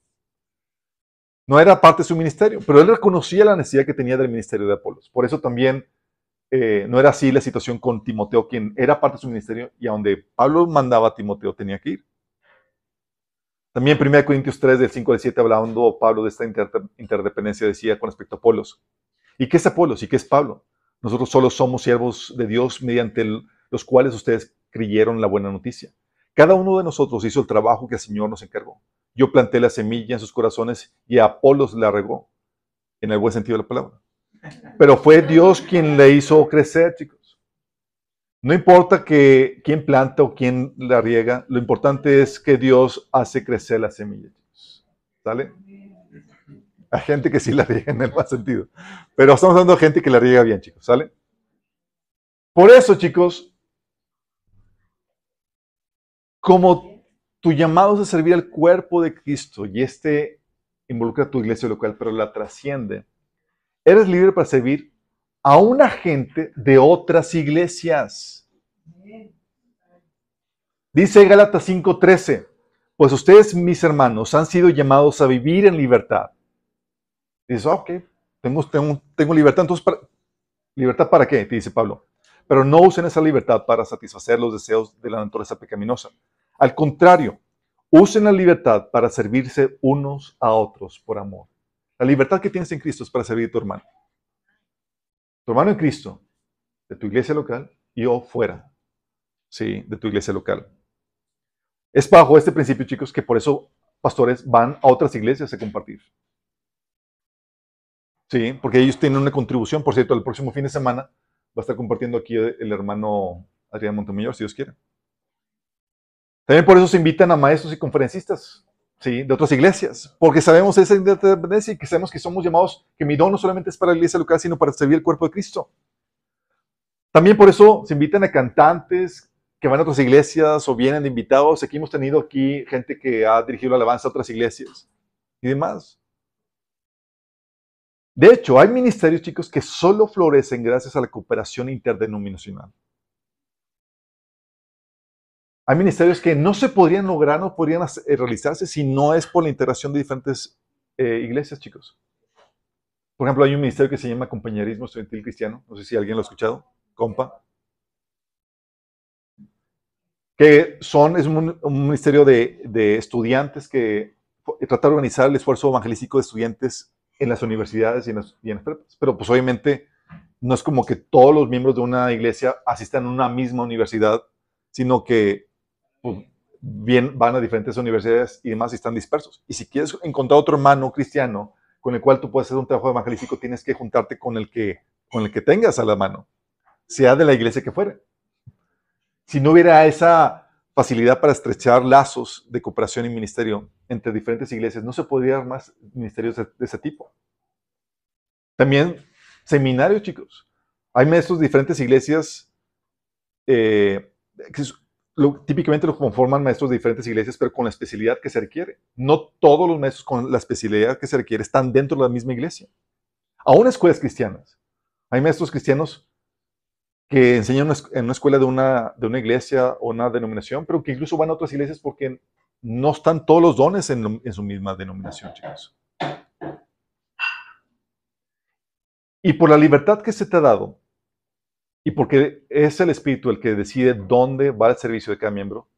No era parte de su ministerio, pero él reconocía la necesidad que tenía del ministerio de Apolos. Por eso también eh, no era así la situación con Timoteo, quien era parte de su ministerio y a donde Pablo mandaba Timoteo tenía que ir. También en 1 Corintios 3, del 5 al 7, hablando Pablo de esta interdependencia, decía con respecto a Apolos. ¿Y qué es Apolos? ¿Y qué es Pablo? Nosotros solo somos siervos de Dios mediante los cuales ustedes creyeron la buena noticia. Cada uno de nosotros hizo el trabajo que el Señor nos encargó. Yo planté la semilla en sus corazones y Apolos la regó, en el buen sentido de la palabra. Pero fue Dios quien le hizo crecer, chicos. No importa que quién planta o quién la riega, lo importante es que Dios hace crecer la semilla. ¿Sale? Hay gente que sí la riega en el mal sentido. Pero estamos hablando de gente que la riega bien, chicos. ¿Sale? Por eso, chicos, como tu llamado es a servir al cuerpo de Cristo y este involucra a tu iglesia local, pero la trasciende, eres libre para servir a una gente de otras iglesias. Dice Gálatas 5:13, pues ustedes, mis hermanos, han sido llamados a vivir en libertad. Dices, ah, ok, tengo libertad, entonces, para, ¿libertad para qué? Te dice Pablo. Pero no usen esa libertad para satisfacer los deseos de la naturaleza pecaminosa. Al contrario, usen la libertad para servirse unos a otros por amor. La libertad que tienes en Cristo es para servir a tu hermano. Tu hermano en Cristo, de tu iglesia local y o fuera, sí, de tu iglesia local. Es bajo este principio, chicos, que por eso pastores van a otras iglesias a compartir. Sí, porque ellos tienen una contribución. Por cierto, el próximo fin de semana va a estar compartiendo aquí el hermano Adrián Montemayor, si Dios quiere. También por eso se invitan a maestros y conferencistas ¿sí? de otras iglesias, porque sabemos esa independencia y que sabemos que somos llamados, que mi don no solamente es para la iglesia local, sino para servir el cuerpo de Cristo. También por eso se invitan a cantantes que van a otras iglesias o vienen de invitados. Aquí hemos tenido aquí gente que ha dirigido la alabanza a otras iglesias y demás. De hecho, hay ministerios, chicos, que solo florecen gracias a la cooperación interdenominacional. Hay ministerios que no se podrían lograr, no podrían eh, realizarse si no es por la integración de diferentes eh, iglesias, chicos. Por ejemplo, hay un ministerio que se llama Compañerismo Estudiantil Cristiano. No sé si alguien lo ha escuchado. Compa. Que son, es un, ministerio de, estudiantes que trata de organizar el esfuerzo evangelístico de estudiantes en las universidades y en las, y Pero pues obviamente no es como que todos los miembros de una iglesia asistan a una misma universidad, sino que pues, bien, van a diferentes universidades y demás y están dispersos. Y si quieres encontrar otro hermano cristiano con el cual tú puedes hacer un trabajo evangelístico, tienes que juntarte con el que, con el que tengas a la mano, sea de la iglesia que fuere. Si no hubiera esa facilidad para estrechar lazos de cooperación y ministerio entre diferentes iglesias, no se podría dar más ministerios de, ese tipo. También seminarios, chicos. Hay maestros de diferentes iglesias eh, típicamente lo conforman maestros de diferentes iglesias, pero con la especialidad que se requiere. No todos los maestros con la especialidad que se requiere están dentro de la misma iglesia. Aún escuelas cristianas. Hay maestros cristianos que enseñan en una escuela de una, de una iglesia o una denominación, pero que incluso van a otras iglesias porque no están todos los dones en, en su misma denominación, chicos. Y por la libertad que se te ha dado, y porque es el Espíritu el que decide dónde va el servicio de cada miembro,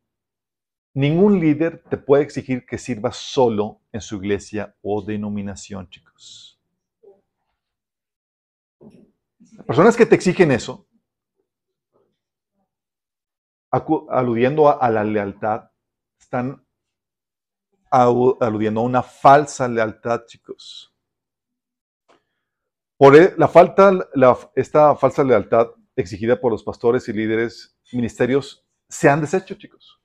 ningún líder te puede exigir que sirva solo en su iglesia o denominación, chicos. Las personas que te exigen eso, aludiendo a, la lealtad, están aludiendo a una falsa lealtad, chicos. Por e, la falta, esta falsa lealtad exigida por los pastores y líderes ministerios se han deshecho, chicos.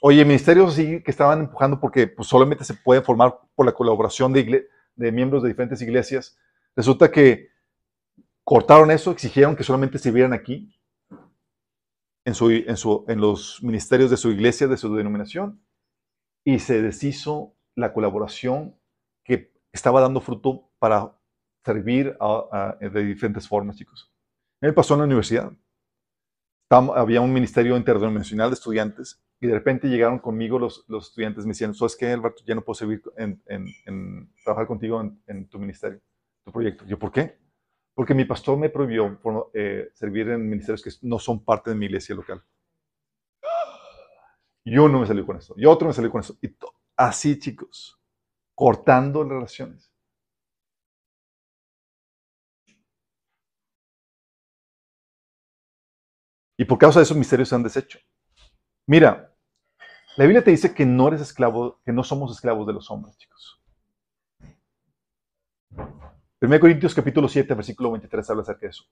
Oye, ministerios que estaban empujando porque pues, solamente se pueden formar por la colaboración de, de miembros de diferentes iglesias. Resulta que cortaron eso, exigieron que solamente sirvieran aquí, en, su, en, su, en los ministerios de su iglesia, de su denominación, y se deshizo la colaboración que estaba dando fruto para servir de diferentes formas, chicos. Me pasó en la universidad. había un ministerio interdenominacional de estudiantes y de repente llegaron conmigo los, los estudiantes me decían, ¿sabes qué, Alberto? Ya no puedo servir en, trabajar contigo en, tu ministerio, tu proyecto. Yo, ¿por qué? Porque mi pastor me prohibió eh, servir en ministerios que no son parte de mi iglesia local. Y uno me salió con esto, y otro me salió con esto. Y así, chicos, cortando relaciones. Y por causa de esos misterios se han deshecho. Mira, la Biblia te dice que no eres esclavo, que no somos esclavos de los hombres, chicos. 1 Corintios capítulo 7, versículo 23 habla acerca de eso.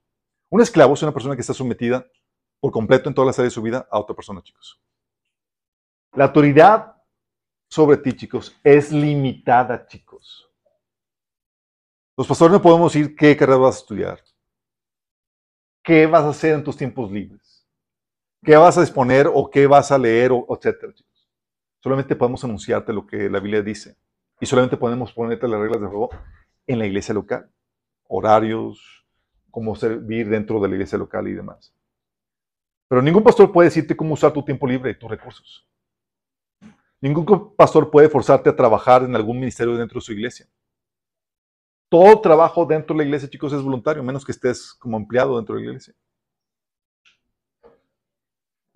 Un esclavo es una persona que está sometida por completo en todas las áreas de su vida a otra persona, chicos. La autoridad sobre ti, chicos, es limitada, chicos. Los pastores no podemos decir qué carrera vas a estudiar, qué vas a hacer en tus tiempos libres qué vas a disponer o qué vas a leer, o, etcétera, chicos. Solamente podemos anunciarte lo que la Biblia dice. Y solamente podemos ponerte las reglas de juego en la iglesia local. Horarios, cómo servir dentro de la iglesia local y demás. Pero ningún pastor puede decirte cómo usar tu tiempo libre y tus recursos. Ningún pastor puede forzarte a trabajar en algún ministerio dentro de su iglesia. Todo trabajo dentro de la iglesia, chicos, es voluntario, menos que estés como empleado dentro de la iglesia.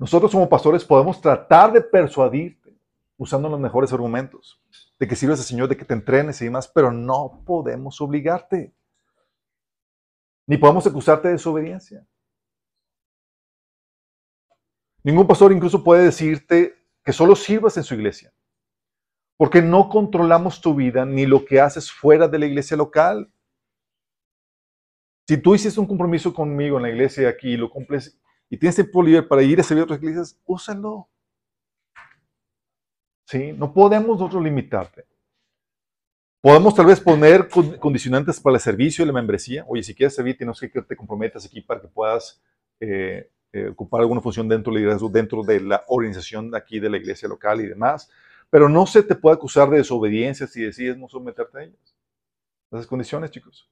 Nosotros como pastores podemos tratar de persuadirte usando los mejores argumentos, de que sirvas al Señor, de que te entrenes y demás, pero no podemos obligarte. Ni podemos acusarte de desobediencia. Ningún pastor incluso puede decirte que solo sirvas en su iglesia, porque no controlamos tu vida ni lo que haces fuera de la iglesia local. Si tú hiciste un compromiso conmigo en la iglesia aquí y lo cumples y tienes tiempo libre para ir a servir a otras iglesias, úsalo. ¿Sí? No podemos nosotros limitarte. Podemos tal vez poner condicionantes para el servicio y la membresía. Oye, si quieres servir, tienes que que te comprometas aquí para que puedas eh, eh, ocupar alguna función dentro del liderazgo, dentro de la organización aquí de la iglesia local y demás, pero no se te puede acusar de desobediencia si decides no someterte a ellas. Esas condiciones, chicos.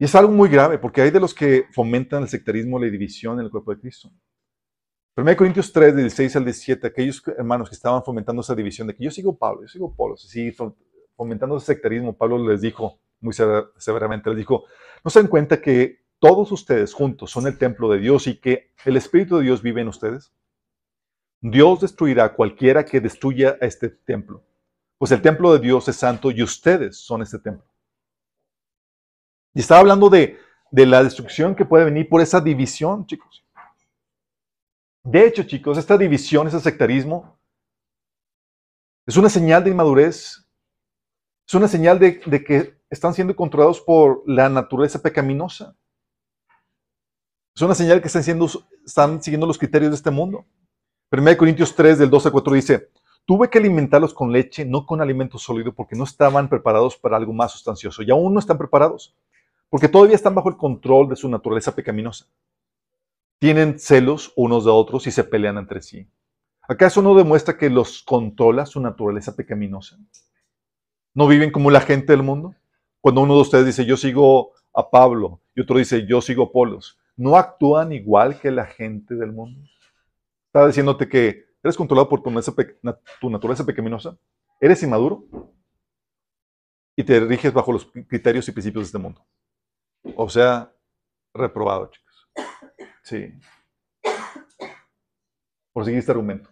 Y es algo muy grave, porque hay de los que fomentan el sectarismo, la división en el cuerpo de Cristo. 1 Corintios 3, del 16 al 17, aquellos hermanos que estaban fomentando esa división de que yo sigo Pablo, yo sigo Pablo, sí, fomentando ese sectarismo, Pablo les dijo muy severamente, les dijo, no se dan cuenta que todos ustedes juntos son el templo de Dios y que el Espíritu de Dios vive en ustedes? Dios destruirá a cualquiera que destruya este templo, pues el templo de Dios es santo y ustedes son este templo. Y estaba hablando de, de la destrucción que puede venir por esa división, chicos. De hecho, chicos, esta división, ese sectarismo, es una señal de inmadurez, es una señal de, de que están siendo controlados por la naturaleza pecaminosa. Es una señal que están, siendo, están siguiendo los criterios de este mundo. 1 Corintios 3, del 2 a 4 dice, tuve que alimentarlos con leche, no con alimento sólido, porque no estaban preparados para algo más sustancioso. Y aún no están preparados, porque todavía están bajo el control de su naturaleza pecaminosa. Tienen celos unos de otros y se pelean entre sí. ¿Acaso no demuestra que los controla su naturaleza pecaminosa? ¿No viven como la gente del mundo? Cuando uno de ustedes dice, yo sigo a Pablo, y otro dice, yo sigo a Apolos, no actúan igual que la gente del mundo. Estaba diciéndote que eres controlado por tu naturaleza, pecaminosa, eres inmaduro y te riges bajo los criterios y principios de este mundo. O sea, reprobado, chicos. Sí. Por seguir este argumento.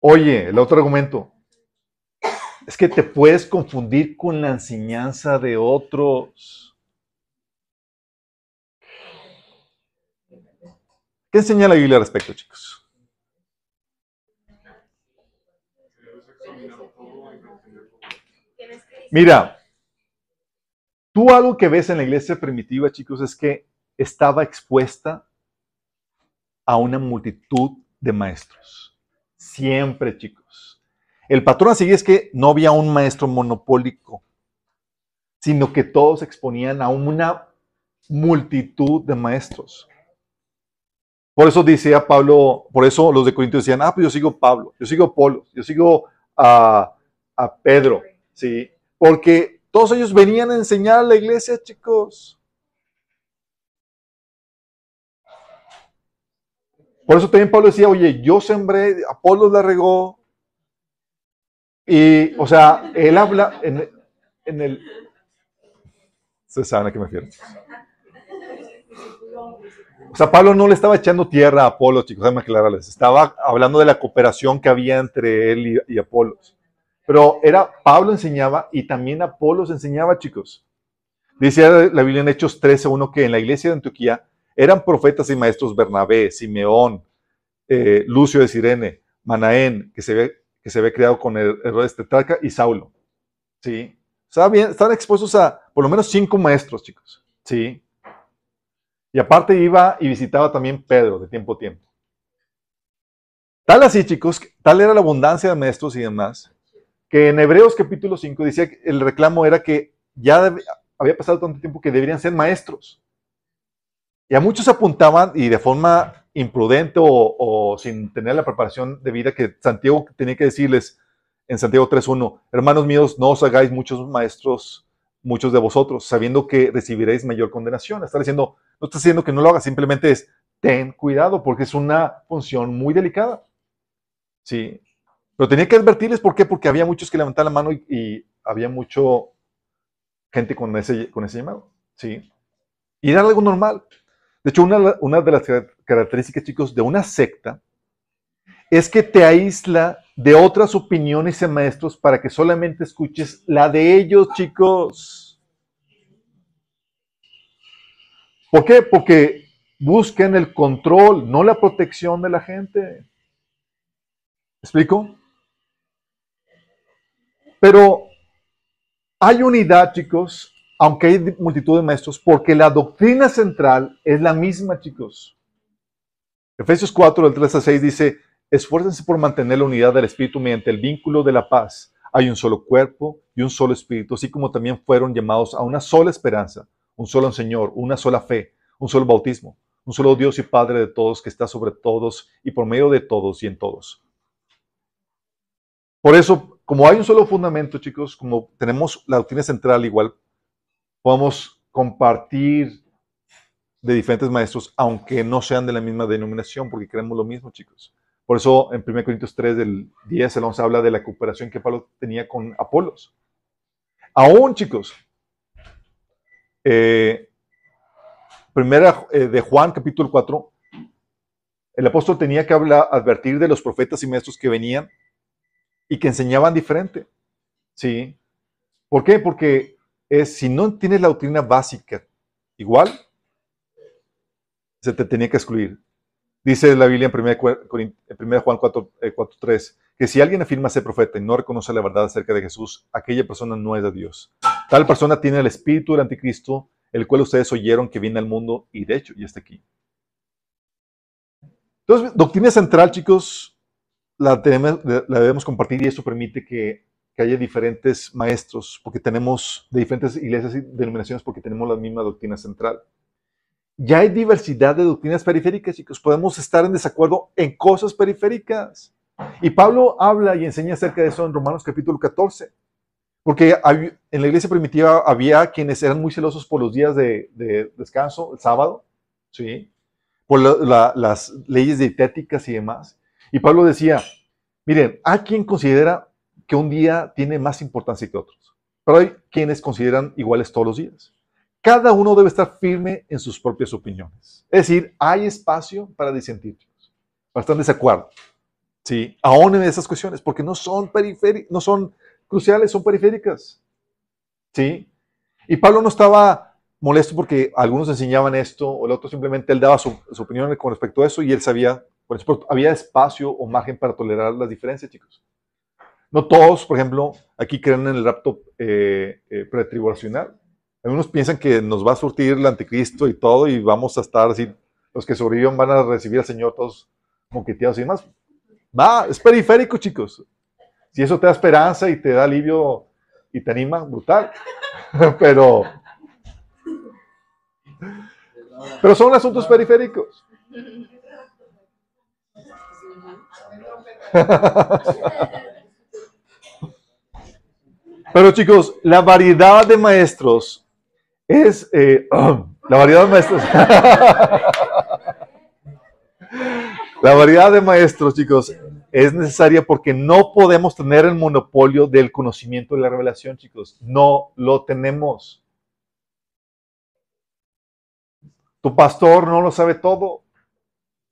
Oye, el otro argumento es que te puedes confundir con la enseñanza de otros. ¿Qué enseña la Biblia al respecto, chicos? Mira, tú algo que ves en la iglesia primitiva, chicos, es que estaba expuesta a una multitud de maestros. Siempre, chicos. El patrón a seguir es que no había un maestro monopólico, sino que todos exponían a una multitud de maestros. Por eso decía Pablo, por eso los de Corintios decían, ah, pues yo sigo Pablo, yo sigo Polo, yo sigo a, Pedro, ¿sí? Porque todos ellos venían a enseñar a la iglesia, chicos. Por eso también Pablo decía, oye, yo sembré, Apolo la regó. Y, o sea, él habla en, el... Ustedes saben a qué me refiero. O sea, Pablo no le estaba echando tierra a Apolo, chicos, déjame aclararles. Estaba hablando de la cooperación que había entre él y, Apolo. Pero era, Pablo enseñaba y también Apolo enseñaba, chicos. Dice la Biblia en Hechos 13.1 que en la iglesia de Antioquía eran profetas y maestros Bernabé, Simeón, eh, Lucio de Sirene, Manaén, que se ve, que se ve creado con el de Tetrarca, y Saulo. ¿Sí? Estaban, bien, estaban expuestos a por lo menos cinco maestros, chicos. ¿Sí? Y aparte iba y visitaba también Pedro de tiempo a tiempo. Tal así, chicos, tal era la abundancia de maestros y demás, en Hebreos capítulo 5 decía que el reclamo era que ya había pasado tanto tiempo que deberían ser maestros. Y a muchos apuntaban y de forma imprudente o, sin tener la preparación de vida que Santiago tenía que decirles, en Santiago 3.1, hermanos míos, no os hagáis muchos maestros, muchos de vosotros, sabiendo que recibiréis mayor condenación. Está diciendo, no está diciendo que no lo hagas, simplemente es, ten cuidado, porque es una función muy delicada. Sí. Pero tenía que advertirles, ¿por qué? Porque había muchos que levantaban la mano y, había mucho gente con ese, con ese llamado. Sí. Y era algo normal. De hecho, una, una de las características, chicos, de una secta es que te aísla de otras opiniones y maestros para que solamente escuches la de ellos, chicos. ¿Por qué? Porque buscan el control, no la protección de la gente. ¿Explico? Pero hay unidad, chicos, aunque hay multitud de maestros, porque la doctrina central es la misma, chicos. Efesios 4, del 3 a 6 dice, esfuércense por mantener la unidad del Espíritu mediante el vínculo de la paz. Hay un solo cuerpo y un solo Espíritu, así como también fueron llamados a una sola esperanza, un solo Señor, una sola fe, un solo bautismo, un solo Dios y Padre de todos, que está sobre todos y por medio de todos y en todos. Por eso, como hay un solo fundamento, chicos, como tenemos la doctrina central igual, podemos compartir de diferentes maestros, aunque no sean de la misma denominación, porque creemos lo mismo, chicos. Por eso en 1 Corintios 3, del 10 al 11, habla de la cooperación que Pablo tenía con Apolos. Aún, chicos, eh, primera eh, de Juan, capítulo 4, el apóstol tenía que hablar, advertir de los profetas y maestros que venían y que enseñaban diferente. ¿Sí? ¿Por qué? Porque si no tienes la doctrina básica igual, se te tenía que excluir. Dice la Biblia en 1, Juan 4, 3, eh, que si alguien afirma ser profeta y no reconoce la verdad acerca de Jesús, aquella persona no es de Dios. Tal persona tiene el espíritu del anticristo, el cual ustedes oyeron que viene al mundo y de hecho ya está aquí. Entonces, doctrina central, chicos, la, debemos compartir y eso permite que, que haya diferentes maestros, porque tenemos de diferentes iglesias y denominaciones, porque tenemos la misma doctrina central ya hay diversidad de doctrinas periféricas, chicos. Podemos estar en desacuerdo en cosas periféricas. Y Pablo habla y enseña acerca de eso en Romanos capítulo 14. Porque en la iglesia primitiva había quienes eran muy celosos por los días de, descanso, el sábado, ¿sí? por las leyes dietéticas y demás. Y Pablo decía, miren, hay quien considera que un día tiene más importancia que otros, pero hay quienes consideran iguales todos los días cada uno debe estar firme en sus propias opiniones. Es decir, hay espacio para disentir, para estar en desacuerdo. ¿sí? Aún en esas cuestiones, porque no son no son cruciales, son periféricas. ¿sí? Y Pablo no estaba molesto porque algunos enseñaban esto o el otro simplemente él daba su, opinión con respecto a eso y él sabía, por ejemplo, había espacio o margen para tolerar las diferencias, chicos. No todos, por ejemplo, aquí creen en el rapto eh, eh, pretribulacional. Algunos piensan que nos va a surtir el anticristo y todo y vamos a estar así, los que sobrevivan van a recibir al Señor todos moqueteados y demás. Va, es periférico, chicos. Si eso te da esperanza y te da alivio y te anima, brutal. *laughs* pero, pero son asuntos periféricos. *laughs* Pero chicos, la variedad de maestros es eh, *clears throat* la variedad de maestros. *laughs* la variedad de maestros, chicos, es necesaria porque no podemos tener el monopolio del conocimiento de la revelación, chicos. No lo tenemos. Tu pastor no lo sabe todo.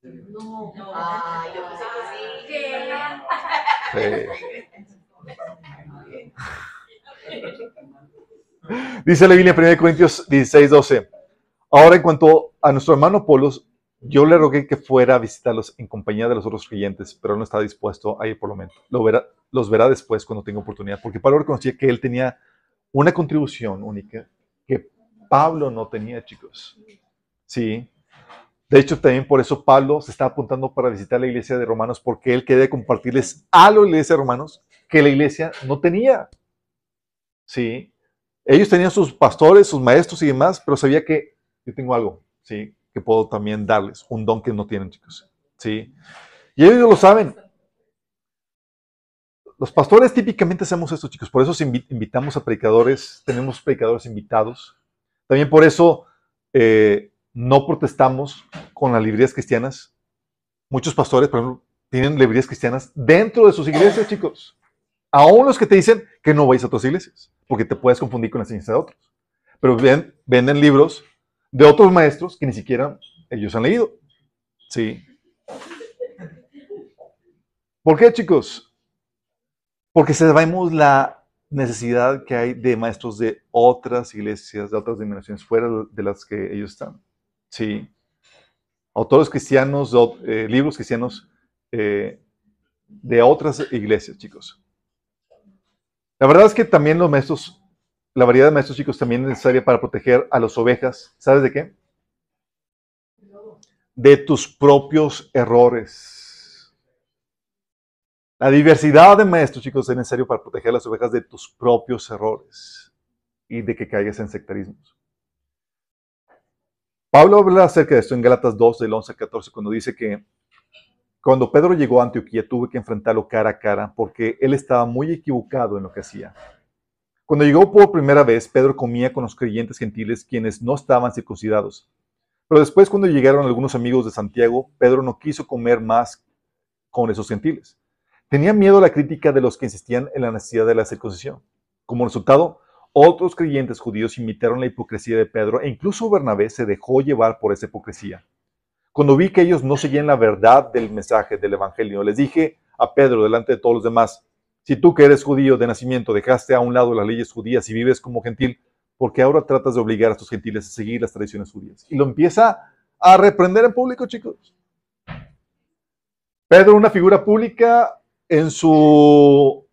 No. Ah, yo sí. Dice la Biblia en 1 Corintios 16, 12. Ahora, en cuanto a nuestro hermano Polos, yo le rogué que fuera a visitarlos en compañía de los otros creyentes, pero no estaba dispuesto a ir por lo menos. Lo verá, los verá después cuando tenga oportunidad, porque Pablo reconocía que él tenía una contribución única que Pablo no tenía, chicos. Sí. De hecho, también por eso Pablo se está apuntando para visitar la iglesia de Romanos, porque él quería compartirles a la iglesia de Romanos que la iglesia no tenía. Sí. Ellos tenían sus pastores, sus maestros y demás, pero sabía que yo tengo algo, ¿sí? Que puedo también darles, un don que no tienen, chicos, ¿sí? Y ellos lo saben. los pastores típicamente hacemos esto, chicos. Por eso invitamos a predicadores, tenemos predicadores invitados. También por eso eh, no protestamos con las librerías cristianas. Muchos pastores, por ejemplo, tienen librerías cristianas dentro de sus iglesias, chicos. Aún los que te dicen que no vais a otras iglesias, porque te puedes confundir con la enseñanza de otros. Pero venden libros de otros maestros que ni siquiera ellos han leído. Sí. ¿Por qué, chicos? Porque sabemos la necesidad que hay de maestros de otras iglesias, de otras denominaciones, fuera de las que ellos están. Sí. Autores cristianos, eh, libros cristianos eh, de otras iglesias, chicos. La verdad es que también los maestros, la variedad de maestros, chicos, también es necesaria para proteger a las ovejas. ¿Sabes de qué? De tus propios errores. La diversidad de maestros, chicos, es necesario para proteger a las ovejas de tus propios errores y de que caigas en sectarismos. Pablo habla acerca de esto en Gálatas 2, del 11 al 14, cuando dice que cuando Pedro llegó a Antioquía tuve que enfrentarlo cara a cara porque él estaba muy equivocado en lo que hacía. Cuando llegó por primera vez, Pedro comía con los creyentes gentiles quienes no estaban circuncidados. Pero después, cuando llegaron algunos amigos de Santiago, Pedro no quiso comer más con esos gentiles. Tenía miedo a la crítica de los que insistían en la necesidad de la circuncisión. Como resultado, otros creyentes judíos imitaron la hipocresía de Pedro e incluso Bernabé se dejó llevar por esa hipocresía. Cuando vi que ellos no seguían la verdad del mensaje del Evangelio, les dije a Pedro delante de todos los demás, si tú que eres judío de nacimiento dejaste a un lado las leyes judías y vives como gentil, ¿por qué ahora tratas de obligar a estos gentiles a seguir las tradiciones judías? Y lo empieza a reprender en público, chicos. Pedro, una figura pública, en su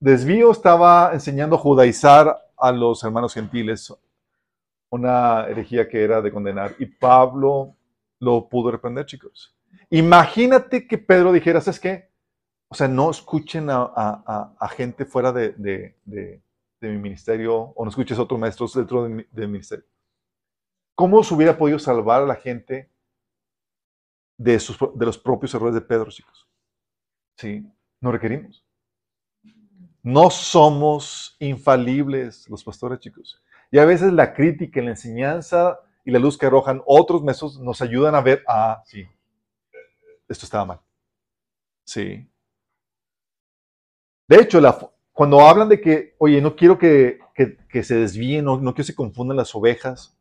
desvío estaba enseñando a judaizar a los hermanos gentiles, una herejía que era de condenar. Y Pablo lo pudo reprender, chicos. Imagínate que Pedro dijera, ¿sabes qué? O sea, no escuchen a, gente fuera de, mi ministerio o no escuches a otros maestros dentro de mi, ministerio. ¿Cómo se hubiera podido salvar a la gente de, sus, de los propios errores de Pedro, chicos? Sí. No requerimos. No somos infalibles los pastores, chicos. Y a veces la crítica, la enseñanza y la luz que arrojan otros mesos nos ayudan a ver, ah, sí, esto estaba mal. Sí. De hecho, cuando hablan de que, oye, no quiero que, se desvíen, no, no quiero que se confundan las ovejas,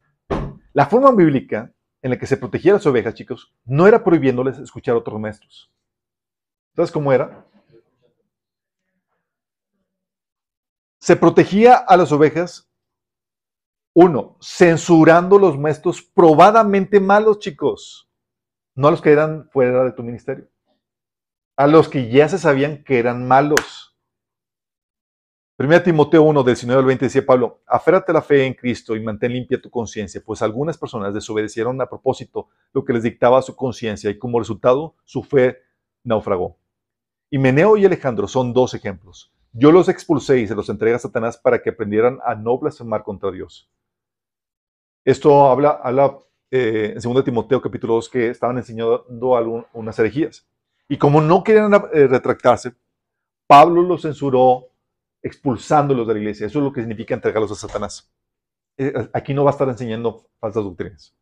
la forma bíblica en la que se protegía las ovejas, chicos, no era prohibiéndoles escuchar a otros maestros. ¿Sabes cómo era? Se protegía a las ovejas, uno, censurando los maestros probadamente malos, chicos, no a los que eran fuera de tu ministerio, a los que ya se sabían que eran malos. 1 Timoteo 1, del 19 al 20 decía Pablo, aférrate la fe en Cristo y mantén limpia tu conciencia, pues algunas personas desobedecieron a propósito lo que les dictaba su conciencia y como resultado su fe naufragó. Y Meneo y Alejandro son dos ejemplos. Yo los expulsé y se los entregué a Satanás para que aprendieran a no blasfemar contra Dios. Esto habla, habla eh, en 2 Timoteo capítulo 2 que estaban enseñando algunas unas herejías. Y como no querían eh, retractarse, Pablo los censuró expulsándolos de la iglesia. Eso es lo que significa entregarlos a Satanás. Eh, aquí no va a estar enseñando falsas doctrinas.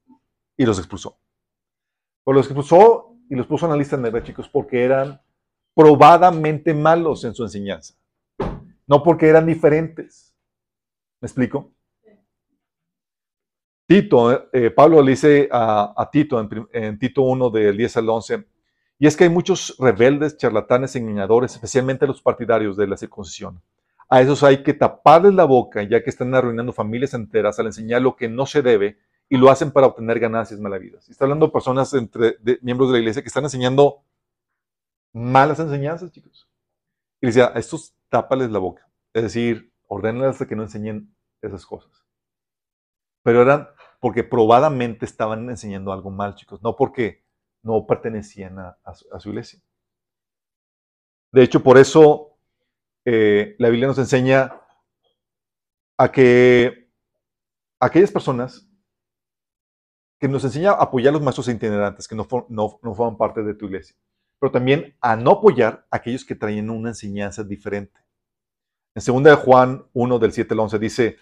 Y los expulsó. Pero los expulsó y los puso en la lista negra, chicos, porque eran probadamente malos en su enseñanza no porque eran diferentes. ¿Me explico? Tito, eh, Pablo le dice a, Tito en, Tito 1 del 10 al 11, y es que hay muchos rebeldes, charlatanes, engañadores, especialmente los partidarios de la circuncisión. A esos hay que taparles la boca, ya que están arruinando familias enteras al enseñar lo que no se debe y lo hacen para obtener ganancias malavidas. Está hablando de personas entre miembros de la iglesia que están enseñando malas enseñanzas, chicos. Y decía, estos tápales la boca. Es decir, ordénales a que no enseñen esas cosas. Pero eran porque probadamente estaban enseñando algo mal, chicos, no porque no pertenecían a, su, iglesia. De hecho, por eso eh, la Biblia nos enseña a que aquellas personas que nos enseña a apoyar a los maestros itinerantes que no, no, no forman parte de tu iglesia. pero también a no apoyar a aquellos que traen una enseñanza diferente. En 2 de Juan 1 del 7 al 11 dice,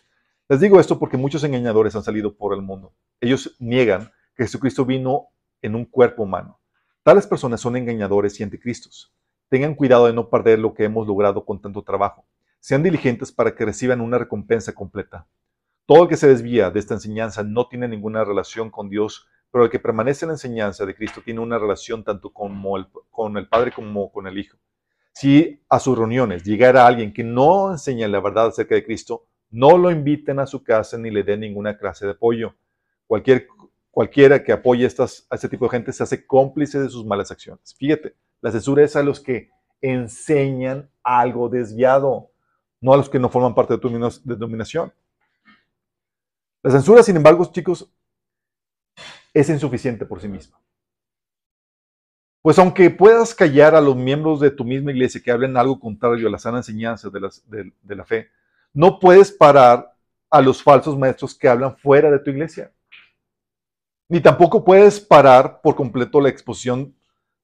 les digo esto porque muchos engañadores han salido por el mundo. Ellos niegan que Jesucristo vino en un cuerpo humano. Tales personas son engañadores y anticristos. Tengan cuidado de no perder lo que hemos logrado con tanto trabajo. Sean diligentes para que reciban una recompensa completa. Todo el que se desvía de esta enseñanza no tiene ninguna relación con Dios, pero el que permanece en la enseñanza de Cristo tiene una relación tanto con el Padre como con el Hijo. Si a sus reuniones llegara alguien que no enseña la verdad acerca de Cristo, no lo inviten a su casa ni le den ninguna clase de apoyo. Cualquier, cualquiera que apoye a este tipo de gente se hace cómplice de sus malas acciones. Fíjate, la censura es a los que enseñan algo desviado, no a los que no forman parte de tu denominación. La censura, sin embargo, chicos, es insuficiente por sí misma. Pues aunque puedas callar a los miembros de tu misma iglesia que hablen algo contrario a la sana enseñanza de, la fe, no puedes parar a los falsos maestros que hablan fuera de tu iglesia. Ni tampoco puedes parar por completo la exposición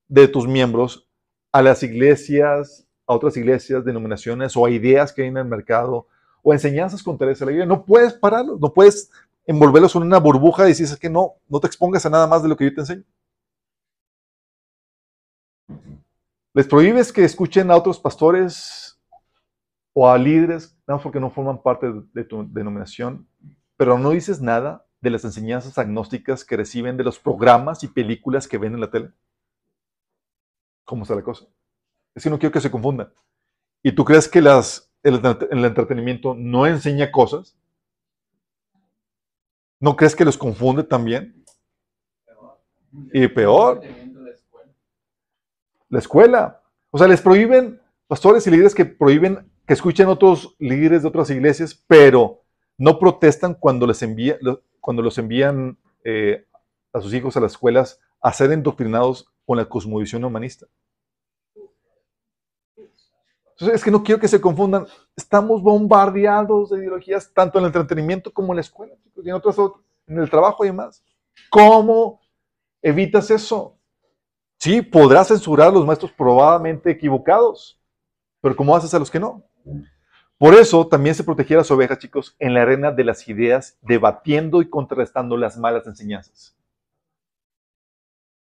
de tus miembros a las iglesias, a otras iglesias, denominaciones o a ideas que hay en el mercado o enseñanzas contrarias a la iglesia. No puedes pararlos, no puedes envolverlos en una burbuja y decir que no, no te expongas a nada más de lo que yo te enseño. Les prohíbes que escuchen a otros pastores o a líderes, nada porque no forman parte de tu denominación, pero no dices nada de las enseñanzas agnósticas que reciben de los programas y películas que ven en la tele. ¿Cómo está la cosa? Es que no quiero que se confundan. ¿Y tú crees que el, el entretenimiento no enseña cosas? ¿No crees que los confunde también? Y peor. La escuela. O sea, les prohíben, pastores y líderes que prohíben que escuchen otros líderes de otras iglesias, pero no protestan cuando, les envía, cuando los envían eh, a sus hijos a las escuelas a ser endoctrinados con la cosmovisión humanista. Entonces, es que no quiero que se confundan. Estamos bombardeados de ideologías, tanto en el entretenimiento como en la escuela, y en, otros, en el trabajo y demás. ¿Cómo evitas eso? Sí, podrás censurar a los maestros probablemente equivocados, pero ¿cómo haces a los que no? Por eso también se protegía a las ovejas, chicos, en la arena de las ideas, debatiendo y contrarrestando las malas enseñanzas.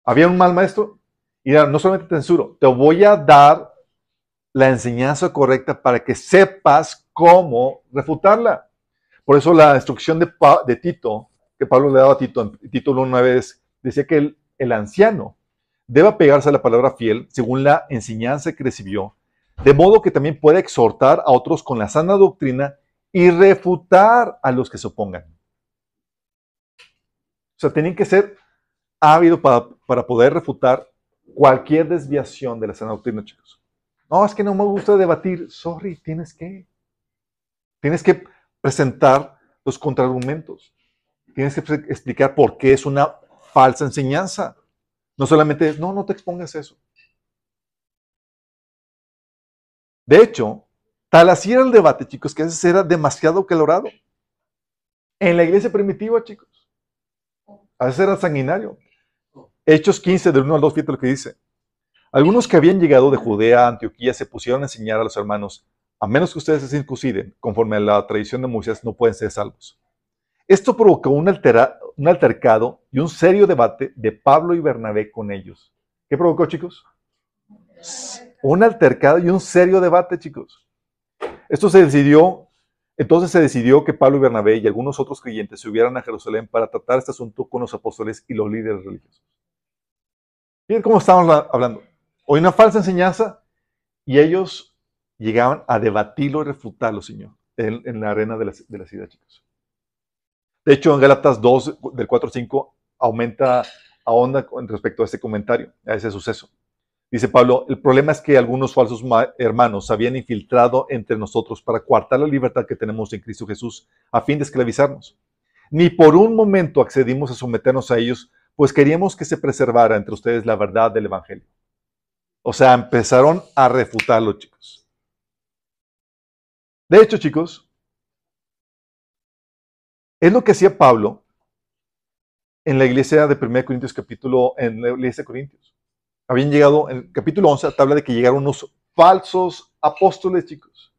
Había un mal maestro, y no solamente te censuro, te voy a dar la enseñanza correcta para que sepas cómo refutarla. Por eso la instrucción de, Tito, que Pablo le daba a Tito, en Tito 1.9 decía que el anciano debe pegarse a la palabra fiel según la enseñanza que recibió, de modo que también pueda exhortar a otros con la sana doctrina y refutar a los que se opongan. O sea, tienen que ser ávidos para, para poder refutar cualquier desviación de la sana doctrina, chicos. No, es que no me gusta debatir. Sorry, tienes que. Tienes que presentar los contraargumentos. Tienes que explicar por qué es una falsa enseñanza. No solamente es, no, no te expongas eso. De hecho, tal así era el debate, chicos, que a veces era demasiado calorado. En la iglesia primitiva, chicos. A veces era sanguinario. Hechos 15, del 1 al 2, fíjate lo que dice. Algunos que habían llegado de Judea a Antioquía se pusieron a enseñar a los hermanos, a menos que ustedes se circunciden, conforme a la tradición de Moisés, no pueden ser salvos. Esto provocó un, altercado y un serio debate de Pablo y Bernabé con ellos. ¿Qué provocó, chicos? Un altercado y un serio debate, chicos. Esto se decidió, entonces se decidió que Pablo y Bernabé y algunos otros creyentes se subieran a Jerusalén para tratar este asunto con los apóstoles y los líderes religiosos. Miren cómo estamos hablando o una falsa enseñanza y ellos llegaban a debatirlo y refutarlo, Señor, en, la arena de la, de la ciudad, chicos. De hecho, en Gálatas 2, del 4 al 5, aumenta a onda con respecto a este comentario, a ese suceso. Dice Pablo, el problema es que algunos falsos hermanos se habían infiltrado entre nosotros para coartar la libertad que tenemos en Cristo Jesús a fin de esclavizarnos. Ni por un momento accedimos a someternos a ellos, pues queríamos que se preservara entre ustedes la verdad del Evangelio. O sea, empezaron a refutarlo, chicos. De hecho, chicos, es lo que hacía Pablo en la iglesia de 1 Corintios capítulo, en la iglesia de Corintios. habían llegado, en el capítulo 11, habla de que llegaron unos falsos apóstoles, chicos.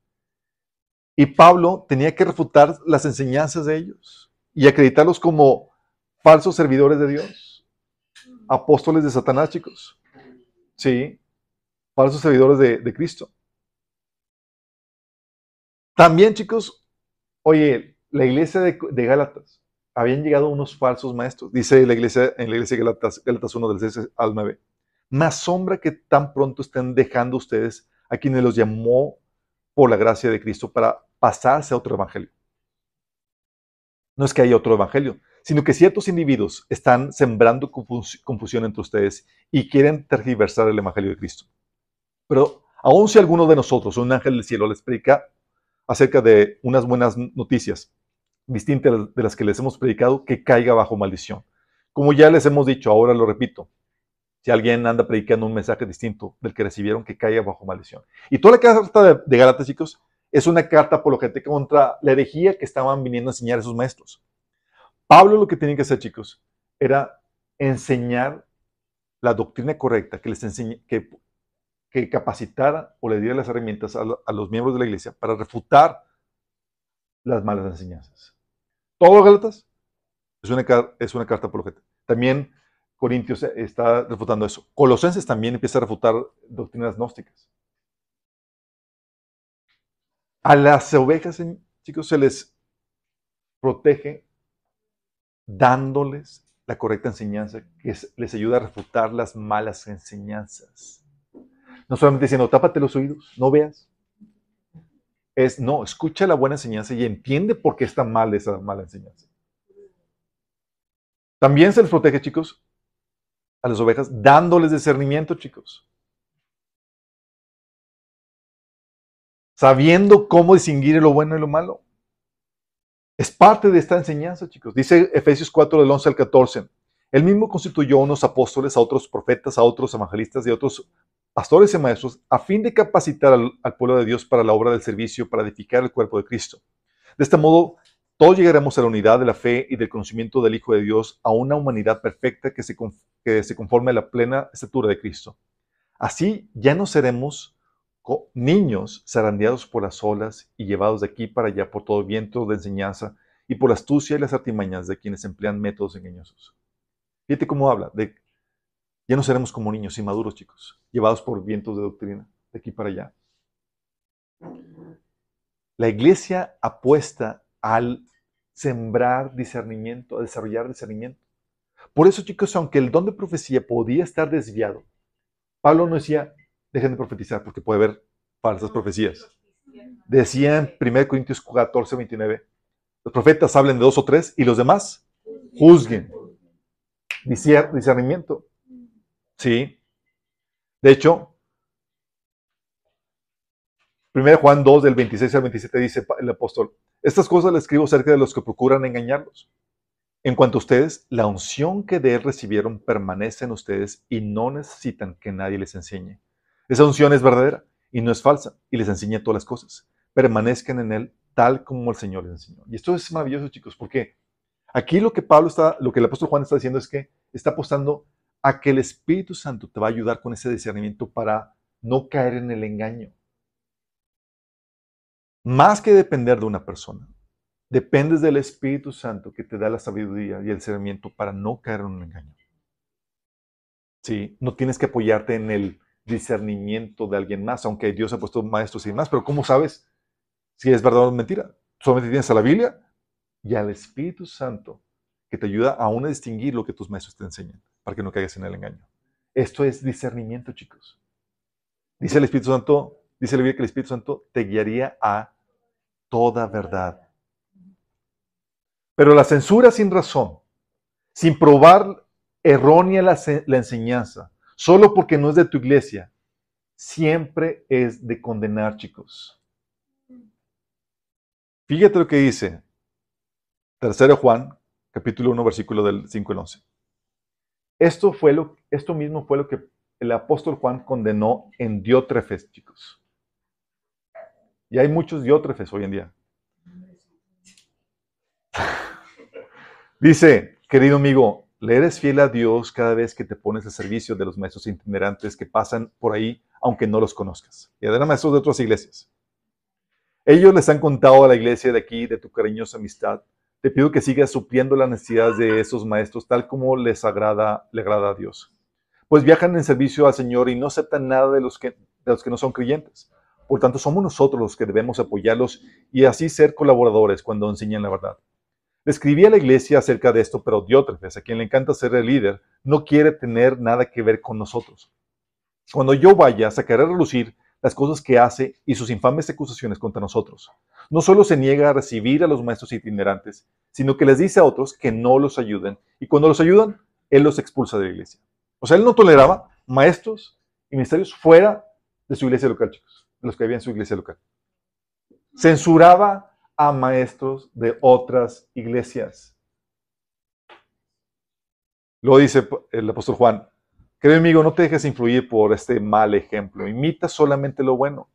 Y Pablo tenía que refutar las enseñanzas de ellos y acreditarlos como falsos servidores de Dios, apóstoles de Satanás, chicos. Sí, falsos servidores de, de Cristo. También, chicos, oye, la iglesia de, Gálatas, habían llegado unos falsos maestros. Dice la iglesia, en la iglesia de Gálatas, Gálatas 1 del 6 al 9. Más sombra que tan pronto estén dejando ustedes a quienes los llamó por la gracia de Cristo para pasarse a otro evangelio. No es que haya otro evangelio, sino que ciertos individuos están sembrando confus- confusión entre ustedes y quieren tergiversar el evangelio de Cristo. Pero aun si alguno de nosotros, un ángel del cielo, les predica acerca de unas buenas noticias distintas de las que les hemos predicado, que caiga bajo maldición. Como ya les hemos dicho, ahora lo repito, si alguien anda predicando un mensaje distinto del que recibieron, que caiga bajo maldición. Y toda la carta de, de chicos, es una carta apologética contra la herejía que estaban viniendo a enseñar a esos maestros. Pablo lo que tenía que hacer, chicos, era enseñar la doctrina correcta, que les enseñe, que, que capacitara o le diera las herramientas a los miembros de la iglesia para refutar las malas enseñanzas. Todo Gálatas es una, es una carta apologética. También Corintios está refutando eso. Colosenses también empieza a refutar doctrinas gnósticas. A las ovejas, chicos, se les protege dándoles la correcta enseñanza que es- les ayuda a refutar las malas enseñanzas. No solamente diciendo, tápate los oídos, no veas. Es, no, escucha la buena enseñanza y entiende por qué está mal esa mala enseñanza. También se les protege, chicos, a las ovejas, dándoles discernimiento, chicos. Sabiendo cómo distinguir lo bueno y lo malo. Es parte de esta enseñanza, chicos. Dice Efesios 4, del 11 al 14. Él mismo constituyó unos apóstoles, a otros profetas, a otros evangelistas y a otros pastores y maestros, a fin de capacitar al, pueblo de Dios para la obra del servicio, para edificar el cuerpo de Cristo. De este modo, todos llegaremos a la unidad de la fe y del conocimiento del Hijo de Dios, a una humanidad perfecta que se, que se conforme a la plena estatura de Cristo. Así ya no seremos niños zarandeados por las olas y llevados de aquí para allá por todo viento de enseñanza y por la astucia y las artimañas de quienes emplean métodos engañosos. Fíjate cómo habla, de ya no seremos como niños inmaduros, chicos, llevados por vientos de doctrina, de aquí para allá. La iglesia apuesta al sembrar discernimiento, a desarrollar discernimiento. Por eso, chicos, aunque el don de profecía podía estar desviado, Pablo no decía, dejen de profetizar porque puede haber falsas profecías. Decía en 1 Corintios 14, 29, los profetas hablen de dos o tres y los demás juzguen. Discernimiento. Sí. De hecho, 1 Juan 2, del 26 al 27, dice el apóstol, estas cosas le escribo acerca de los que procuran engañarlos. En cuanto a ustedes, la unción que de él recibieron permanece en ustedes y no necesitan que nadie les enseñe. Esa unción es verdadera y no es falsa y les enseña todas las cosas. Permanezcan en él tal como el Señor les enseñó. Y esto es maravilloso, chicos, porque aquí lo que Pablo está, lo que el apóstol Juan está diciendo es que está apostando a que el Espíritu Santo te va a ayudar con ese discernimiento para no caer en el engaño. Más que depender de una persona, dependes del Espíritu Santo que te da la sabiduría y el discernimiento para no caer en un engaño. Sí, no tienes que apoyarte en el discernimiento de alguien más, aunque Dios ha puesto maestros y demás, pero ¿cómo sabes si es verdad o mentira? Solamente tienes a la Biblia y al Espíritu Santo que te ayuda aún a distinguir lo que tus maestros te enseñan, para que no caigas en el engaño. Esto es discernimiento, chicos. Dice el Espíritu Santo, dice la Biblia que el Espíritu Santo te guiaría a toda verdad. Pero la censura sin razón, sin probar errónea la, se- la enseñanza, solo porque no es de tu iglesia, siempre es de condenar, chicos. Fíjate lo que dice 3 Juan, capítulo 1, versículo del 5 al 11. Esto, fue lo, esto mismo fue lo que el apóstol Juan condenó en Diótrefes, chicos. Y hay muchos diótrefes hoy en día. Dice, querido amigo, le eres fiel a Dios cada vez que te pones al servicio de los maestros itinerantes que pasan por ahí, aunque no los conozcas. Y eran maestros de otras iglesias. Ellos les han contado a la iglesia de aquí de tu cariñosa amistad. Te pido que sigas supliendo las necesidades de esos maestros tal como les agrada, le agrada a Dios. Pues viajan en servicio al Señor y no aceptan nada de los que, de los que no son creyentes. Por tanto, somos nosotros los que debemos apoyarlos y así ser colaboradores cuando enseñan la verdad. Le escribí a la iglesia acerca de esto, pero Diótrefes, a quien le encanta ser el líder, no quiere tener nada que ver con nosotros. Cuando yo vaya, sacaré a relucir las cosas que hace y sus infames acusaciones contra nosotros. No solo se niega a recibir a los maestros itinerantes, sino que les dice a otros que no los ayuden, y cuando los ayudan, él los expulsa de la iglesia. O sea, él no toleraba maestros y ministerios fuera de su iglesia local, chicos, de los que había en su iglesia local. Censuraba a maestros de otras iglesias. Luego dice el apóstol Juan, querido amigo, no te dejes influir por este mal ejemplo, imita solamente lo bueno.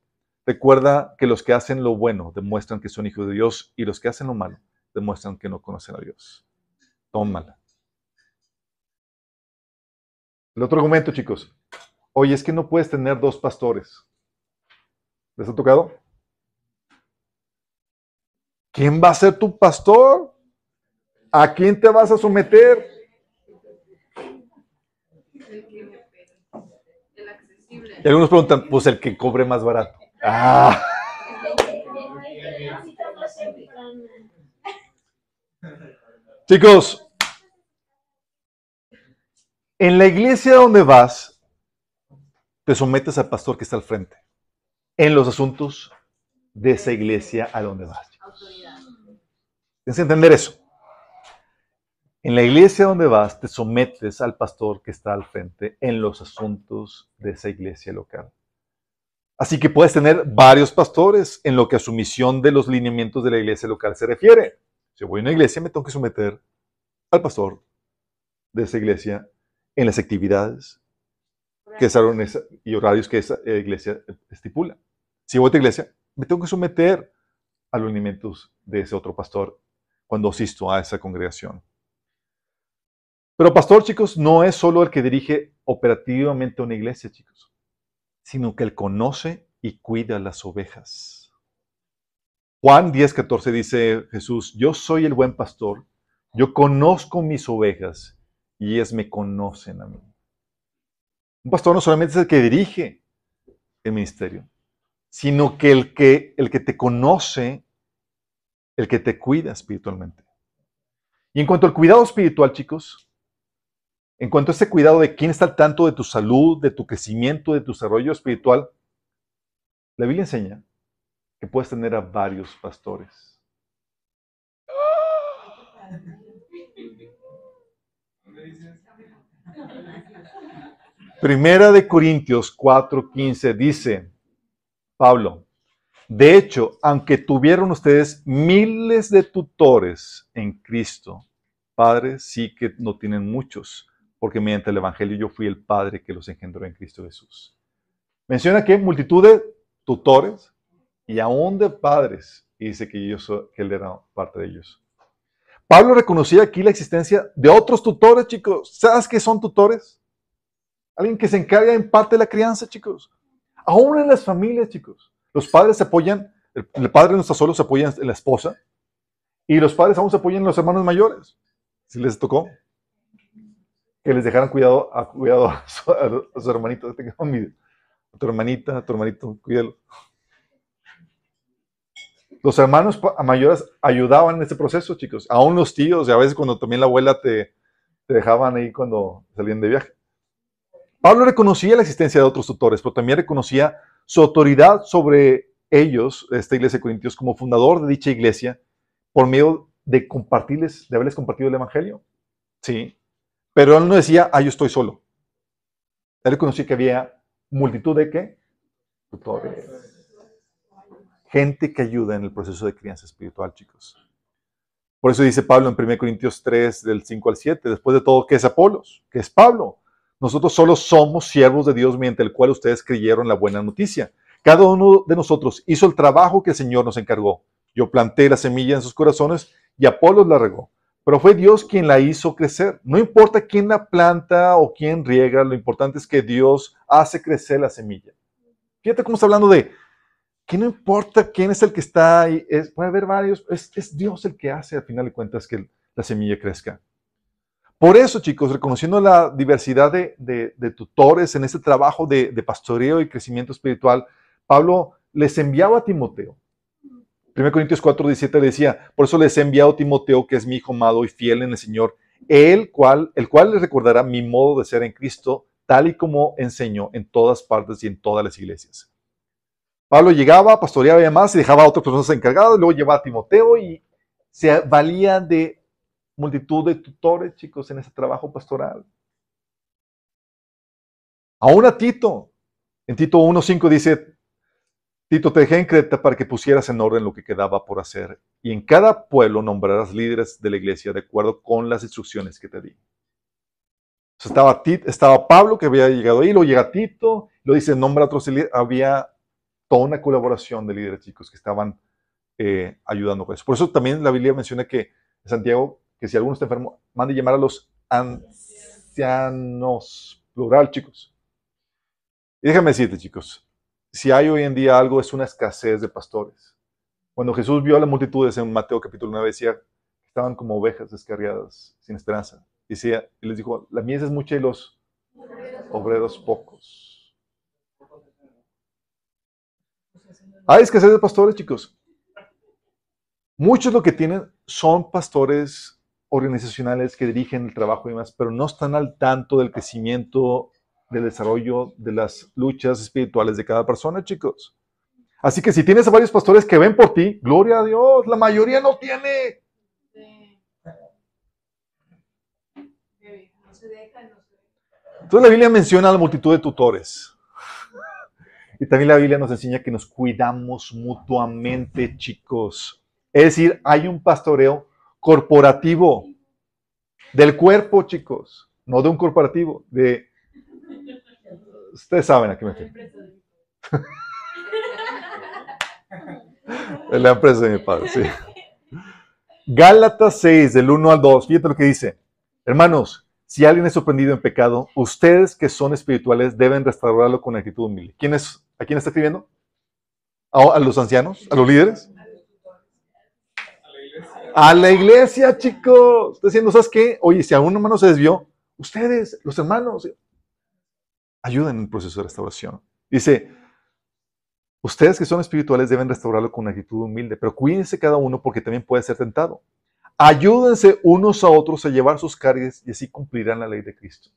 Recuerda que los que hacen lo bueno demuestran que son hijos de Dios y los que hacen lo malo demuestran que no conocen a Dios. Tómala. El otro argumento, chicos. Oye, es que no puedes tener dos pastores. ¿Les ha tocado? ¿Quién va a ser tu pastor? ¿A quién te vas a someter? El que me pega. El accesible. Y algunos preguntan, pues el que cobre más barato. Ah, chicos, en la iglesia donde vas, te sometes al pastor que está al frente, en los asuntos de esa iglesia a donde vas. Tienes que entender eso. En la iglesia donde vas, te sometes al pastor que está al frente en los asuntos de esa iglesia local. Así que puedes tener varios pastores en lo que a su misión de los lineamientos de la iglesia local se refiere. Si voy a una iglesia, me tengo que someter al pastor de esa iglesia en las actividades que esa, y horarios que esa eh, iglesia estipula. Si voy a otra iglesia, me tengo que someter a los lineamientos de ese otro pastor cuando asisto a esa congregación. Pero pastor, chicos, no es solo el que dirige operativamente una iglesia, chicos, sino que él conoce y cuida las ovejas. Juan 10:14 dice Jesús, yo soy el buen pastor, yo conozco mis ovejas y ellas me conocen a mí. Un pastor no solamente es el que dirige el ministerio, sino que el que, el que te conoce, el que te cuida espiritualmente. Y en cuanto al cuidado espiritual, chicos, en cuanto a ese cuidado de quién está al tanto de tu salud, de tu crecimiento, de tu desarrollo espiritual, la Biblia enseña que puedes tener a varios pastores. Primera de Corintios 4:15 dice, Pablo, de hecho, aunque tuvieron ustedes miles de tutores en Cristo, padres sí que no tienen muchos, porque mediante el Evangelio yo fui el Padre que los engendró en Cristo Jesús. Menciona que multitud de tutores y aún de padres, y dice que, yo soy, que él era parte de ellos. Pablo reconocía aquí la existencia de otros tutores, chicos. ¿Sabes qué son tutores? Alguien que se encarga en parte de la crianza, chicos. Aún en las familias, chicos. Los padres se apoyan, el, padre no está solo, se apoya en la esposa, y los padres aún se apoyan en los hermanos mayores. Si les tocó que les dejaran cuidado a, cuidado a, su, a su hermanito. Tengo a tu hermanita, a tu hermanito, cuídalo. Los hermanos mayores ayudaban en este proceso, chicos. Aún los tíos, y a veces cuando también la abuela te, te dejaban ahí cuando salían de viaje. Pablo reconocía la existencia de otros tutores, pero también reconocía su autoridad sobre ellos, esta iglesia de Corintios, como fundador de dicha iglesia, por medio de compartirles, de haberles compartido el Evangelio. Sí. Pero él no decía, ah, yo estoy solo. Él reconocía que había multitud de qué? Gente que ayuda en el proceso de crianza espiritual, chicos. Por eso dice Pablo en 1 Corintios 3, del 5 al 7, después de todo, ¿qué es Apolos? ¿Qué es Pablo? Nosotros solo somos siervos de Dios mediante el cual ustedes creyeron la buena noticia. Cada uno de nosotros hizo el trabajo que el Señor nos encargó. Yo planté la semilla en sus corazones y Apolos la regó pero fue Dios quien la hizo crecer. No importa quién la planta o quién riega, lo importante es que Dios hace crecer la semilla. Fíjate cómo está hablando de que no importa quién es el que está ahí, es, puede haber varios, es, Dios el que hace al final de cuentas que la semilla crezca. Por eso, chicos, reconociendo la diversidad de, tutores en este trabajo de, pastoreo y crecimiento espiritual, Pablo les enviaba a Timoteo. 1 Corintios 4, 17 le decía, por eso les he enviado a Timoteo, que es mi hijo amado y fiel en el Señor, el cual, el cual les recordará mi modo de ser en Cristo, tal y como enseño en todas partes y en todas las iglesias. Pablo llegaba, pastoreaba y demás, y dejaba a otras personas encargadas, luego llevaba a Timoteo y se valía de multitud de tutores, chicos, en ese trabajo pastoral. Aún a Tito, en Tito 1.5 dice, Tito, te dejé en Creta para que pusieras en orden lo que quedaba por hacer, y en cada pueblo nombrarás líderes de la iglesia de acuerdo con las instrucciones que te di. estaba, estaba Pablo, que había llegado ahí, luego llega Tito, lo dice, nombra a otros líderes, había toda una colaboración de líderes, chicos, que estaban eh, ayudando con eso. Por eso también la Biblia menciona que Santiago que si alguno está enfermo, mande llamar a los ancianos, plural, chicos. Y déjame decirte, chicos, si hay hoy en día algo, es una escasez de pastores. Cuando Jesús vio a las multitudes en Mateo capítulo 9, decía estaban como ovejas descarriadas, sin esperanza. Decía, y les dijo, la mies es mucha y los obreros pocos. Hay escasez de pastores, chicos. Muchos lo que tienen son pastores organizacionales que dirigen el trabajo y demás, pero no están al tanto del crecimiento, del desarrollo, de las luchas espirituales de cada persona, chicos. Así que si tienes a varios pastores que ven por ti, gloria a Dios, la mayoría no tiene. Entonces la Biblia menciona a la multitud de tutores. Y también la Biblia nos enseña que nos cuidamos mutuamente, chicos. Es decir, hay un pastoreo corporativo. Del cuerpo, chicos. No de un corporativo. De. Ustedes saben a qué me refiero. de *laughs* la empresa de mi padre, sí. Gálatas 6, del 1 al 2. Fíjate lo que dice. Hermanos, si alguien es sorprendido en pecado, ustedes que son espirituales deben restaurarlo con actitud humilde. ¿Quién es, ¿A quién está escribiendo? ¿A los ancianos? ¿A los líderes? A la iglesia, chicos. Está diciendo, ¿sabes qué? Oye, si a un hermano se desvió, ustedes, los hermanos, ayuden en el proceso de restauración. Dice, ustedes que son espirituales deben restaurarlo con una actitud humilde, pero cuídense cada uno porque también puede ser tentado. Ayúdense unos a otros a llevar sus cargas y así cumplirán la ley de Cristo.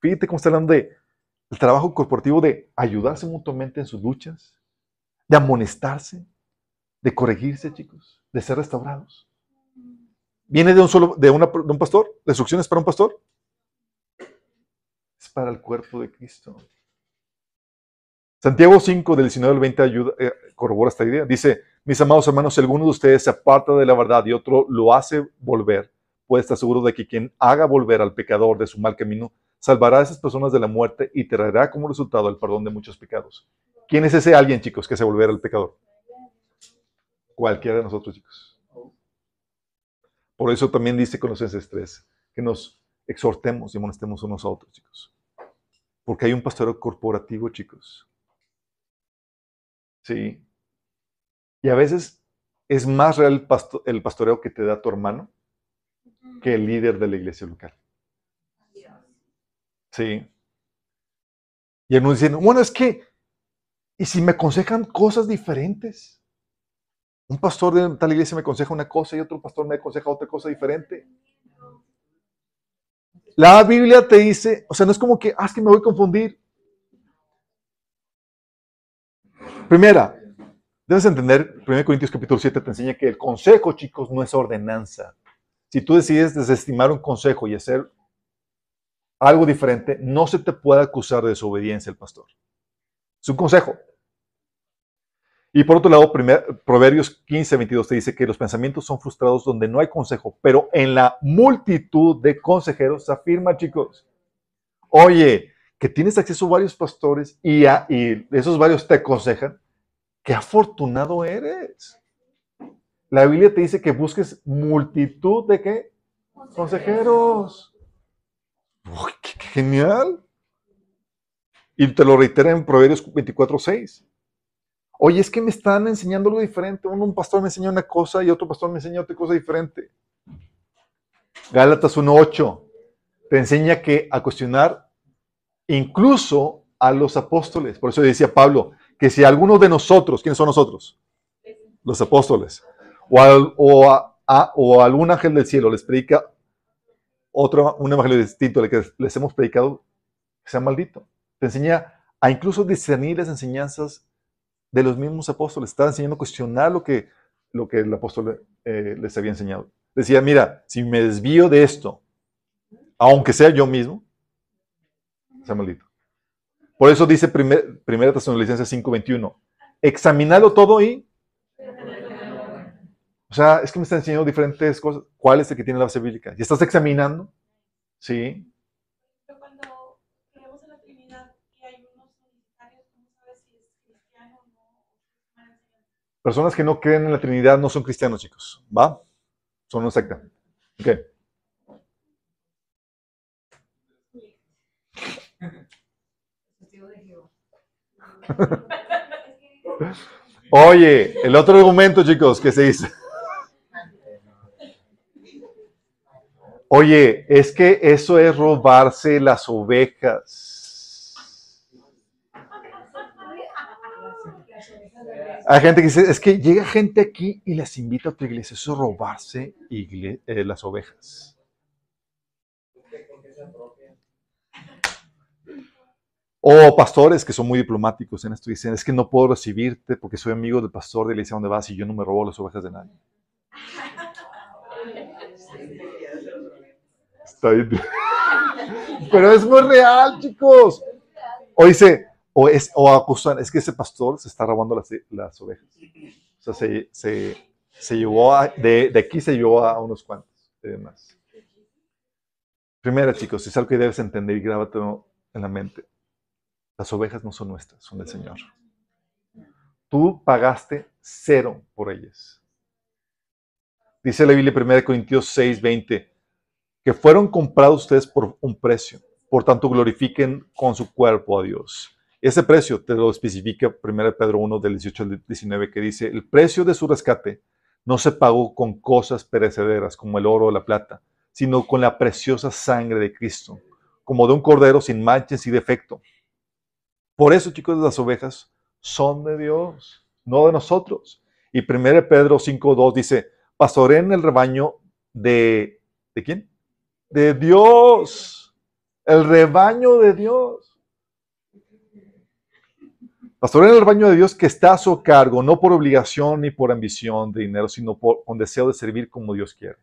Fíjate cómo está hablando de el trabajo corporativo de ayudarse mutuamente en sus luchas, de amonestarse, de corregirse, chicos, de ser restaurados. ¿Viene de un solo, de, de un pastor? ¿La instrucción es para un pastor? Para el cuerpo de Cristo. Santiago 5, del 19 al 20, ayuda, eh, corrobora esta idea. Dice, mis amados hermanos, si alguno de ustedes se aparta de la verdad y otro lo hace volver, puede estar seguro de que quien haga volver al pecador de su mal camino, salvará a esas personas de la muerte y traerá como resultado el perdón de muchos pecados. ¿Quién es ese alguien, chicos, que hace volver al pecador? Cualquiera de nosotros, chicos. Por eso también dice Colosenses 3, que nos exhortemos y amonestemos unos a otros, chicos. Porque hay un pastoreo corporativo, chicos. Sí. Y a veces es más real el, pastoreo que te da tu hermano que el líder de la iglesia local. Sí. Y algunos dicen, bueno, es que, ¿y si me aconsejan cosas diferentes? Un pastor de tal iglesia me aconseja una cosa y otro pastor me aconseja otra cosa diferente. La Biblia te dice, o sea, no es como que, ah, es que me voy a confundir. Primera, debes entender, 1 Corintios capítulo 7 te enseña que el consejo, chicos, no es ordenanza. Si tú decides desestimar un consejo y hacer algo diferente, no se te puede acusar de desobediencia al pastor. Es un consejo. Y por otro lado, Proverbios 15, 22 te dice que los pensamientos son frustrados donde no hay consejo, pero en la multitud de consejeros se afirma, chicos, oye, que tienes acceso a varios pastores y, esos varios te aconsejan, qué afortunado eres. La Biblia te dice que busques multitud de qué? consejeros. Uy, qué, qué genial. Y te lo reitera en Proverbios 24:6. Oye, es que me están enseñando algo diferente. Uno, un pastor me enseña una cosa y otro pastor me enseña otra cosa diferente. Gálatas 1:8 te enseña que a cuestionar incluso a los apóstoles. Por eso decía Pablo que si alguno de nosotros, ¿quiénes son nosotros? Los apóstoles. O, o a, o algún ángel del cielo les predica otro, un evangelio distinto al que les hemos predicado, sea maldito. Te enseña a incluso discernir las enseñanzas de los mismos apóstoles. Estaba enseñando a cuestionar lo que, lo que el apóstol eh, les había enseñado. Decía, mira, si me desvío de esto, aunque sea yo mismo, sea maldito. Por eso dice primer, Primera Tesalonicenses 5:21, examinarlo todo y... O sea, es que me está enseñando diferentes cosas. ¿Cuál es el que tiene la base bíblica? ¿Y estás examinando? Sí. Pero cuando creemos en la Trinidad y hay unos unitarios, ¿cómo sabes si es cristiano o no? O si es una enseñanza? Personas que no creen en la Trinidad no son cristianos, chicos. ¿Va? Son una secta. Ok. *laughs* Oye, el otro argumento, chicos, que se dice. Oye, es que eso es robarse las ovejas. Hay gente que dice, es que llega gente aquí y les invita a tu iglesia. Eso es robarse eh, las ovejas. O pastores que son muy diplomáticos en esto dicen, es que no puedo recibirte porque soy amigo del pastor de la iglesia donde vas y yo no me robo las ovejas de nadie. Está bien. *laughs* Pero es muy real, chicos. O dice, o, es, o acusan, es que ese pastor se está robando las, las ovejas. O sea, se, se, se llevó de, de aquí se llevó a unos cuantos y demás. Primero, chicos, es algo que debes entender y grábatelo en la mente. Las ovejas no son nuestras, son del Señor. Tú pagaste cero por ellas. Dice la Biblia 1 Corintios 6, 20, que fueron comprados ustedes por un precio. Por tanto, glorifiquen con su cuerpo a Dios. Ese precio te lo especifica 1 Pedro 1 del 18 al 19 que dice, el precio de su rescate no se pagó con cosas perecederas como el oro o la plata, sino con la preciosa sangre de Cristo, como de un cordero sin manches y defecto. Por eso, chicos, las ovejas son de Dios, no de nosotros. Y 1 Pedro 5.2 dice, pastoreen el rebaño de... ¿De quién? De Dios. El rebaño de Dios. Pastoreen el rebaño de Dios que está a su cargo, no por obligación ni por ambición de dinero, sino por, con deseo de servir como Dios quiere.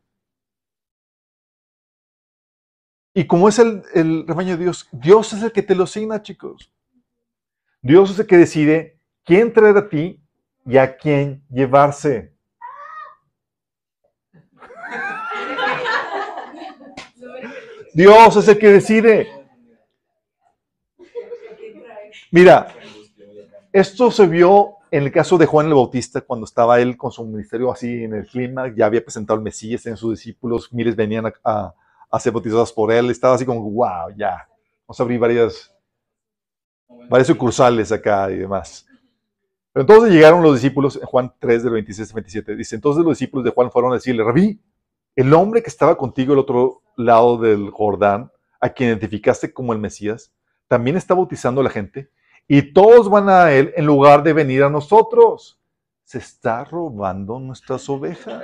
Y como es el, el rebaño de Dios, Dios es el que te lo asigna, chicos. Dios es el que decide quién traer a ti y a quién llevarse. Dios es el que decide. Mira, esto se vio en el caso de Juan el Bautista cuando estaba él con su ministerio así en el clima, ya había presentado al Mesías en sus discípulos, miles venían a, a- ser bautizados por él, estaba así como, wow, ya, vamos a abrir varias, varias sucursales acá y demás. Pero entonces llegaron los discípulos, en Juan 3 del 26 al 27, dice, entonces los discípulos de Juan fueron a decirle, Rabí, el hombre que estaba contigo al otro lado del Jordán, a quien identificaste como el Mesías, también está bautizando a la gente y todos van a él en lugar de venir a nosotros. Se está robando nuestras ovejas.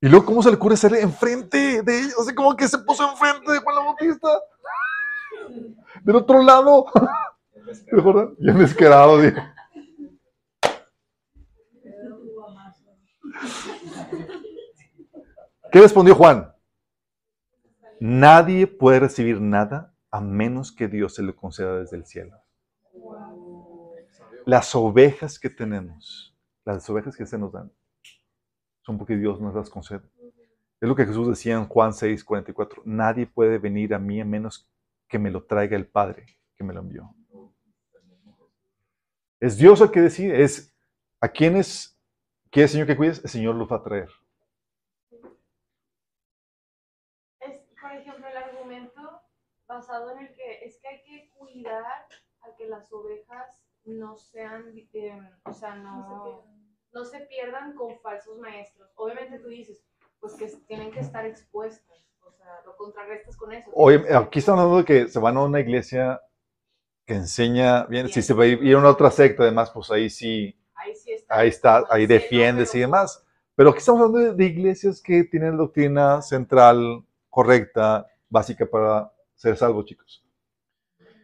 Y luego, ¿cómo se le ocurre ser enfrente de ellos? O sea, como que se puso enfrente de Juan la Bautista. Del otro lado. ¿De Jordán? Bien descarado, dijo. ¿Qué respondió Juan? Nadie puede recibir nada a menos que Dios se lo conceda desde el cielo. Las ovejas que tenemos, las ovejas que se nos dan, son porque Dios nos las concede. Es lo que Jesús decía en Juan 6, 44. Nadie puede venir a mí a menos que me lo traiga el Padre que me lo envió. Es Dios el que decide. Es a quienes quiere Señor que cuides, el Señor los va a traer. Es, por ejemplo, el argumento basado en el que es que hay que cuidar a que las ovejas no sean, eh, o sea, no, no se pierdan con falsos maestros. Obviamente tú dices, pues que tienen que estar expuestas, o sea, lo contrarrestas con eso. Oye, aquí estamos hablando de que se van a una iglesia que enseña bien. Si se va a ir a una otra secta, además, pues ahí sí, Ahí sí está. ahí está, ahí Sí, defiendes y pero- demás. Pero aquí estamos hablando de, de iglesias que tienen doctrina central, correcta, básica para ser salvo, chicos.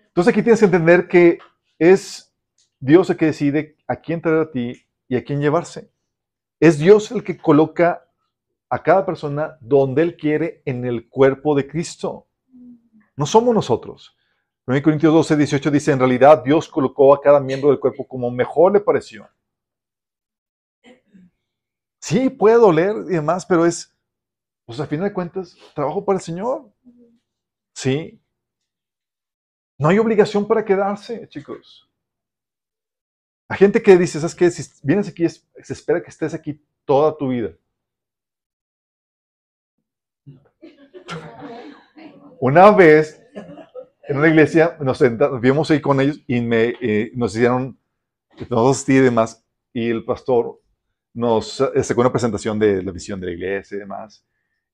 Entonces aquí tienes que entender que es Dios el que decide a quién traer a ti y a quién llevarse. Es Dios el que coloca a cada persona donde Él quiere en el cuerpo de Cristo. No somos nosotros. 1 Corintios 12, 18 dice, en realidad Dios colocó a cada miembro del cuerpo como mejor le pareció. Sí, puede doler y demás, pero es, pues a final de cuentas, trabajo para el Señor. Sí. No hay obligación para quedarse, chicos. Hay gente que dice, ¿sabes qué? Si vienes aquí, se espera que estés aquí toda tu vida. Una vez, en una iglesia, nos sentamos, vimos ahí con ellos y me, eh, nos hicieron, nos asistí y demás, y el pastor nos eh, sacó una presentación de la visión de la iglesia y demás.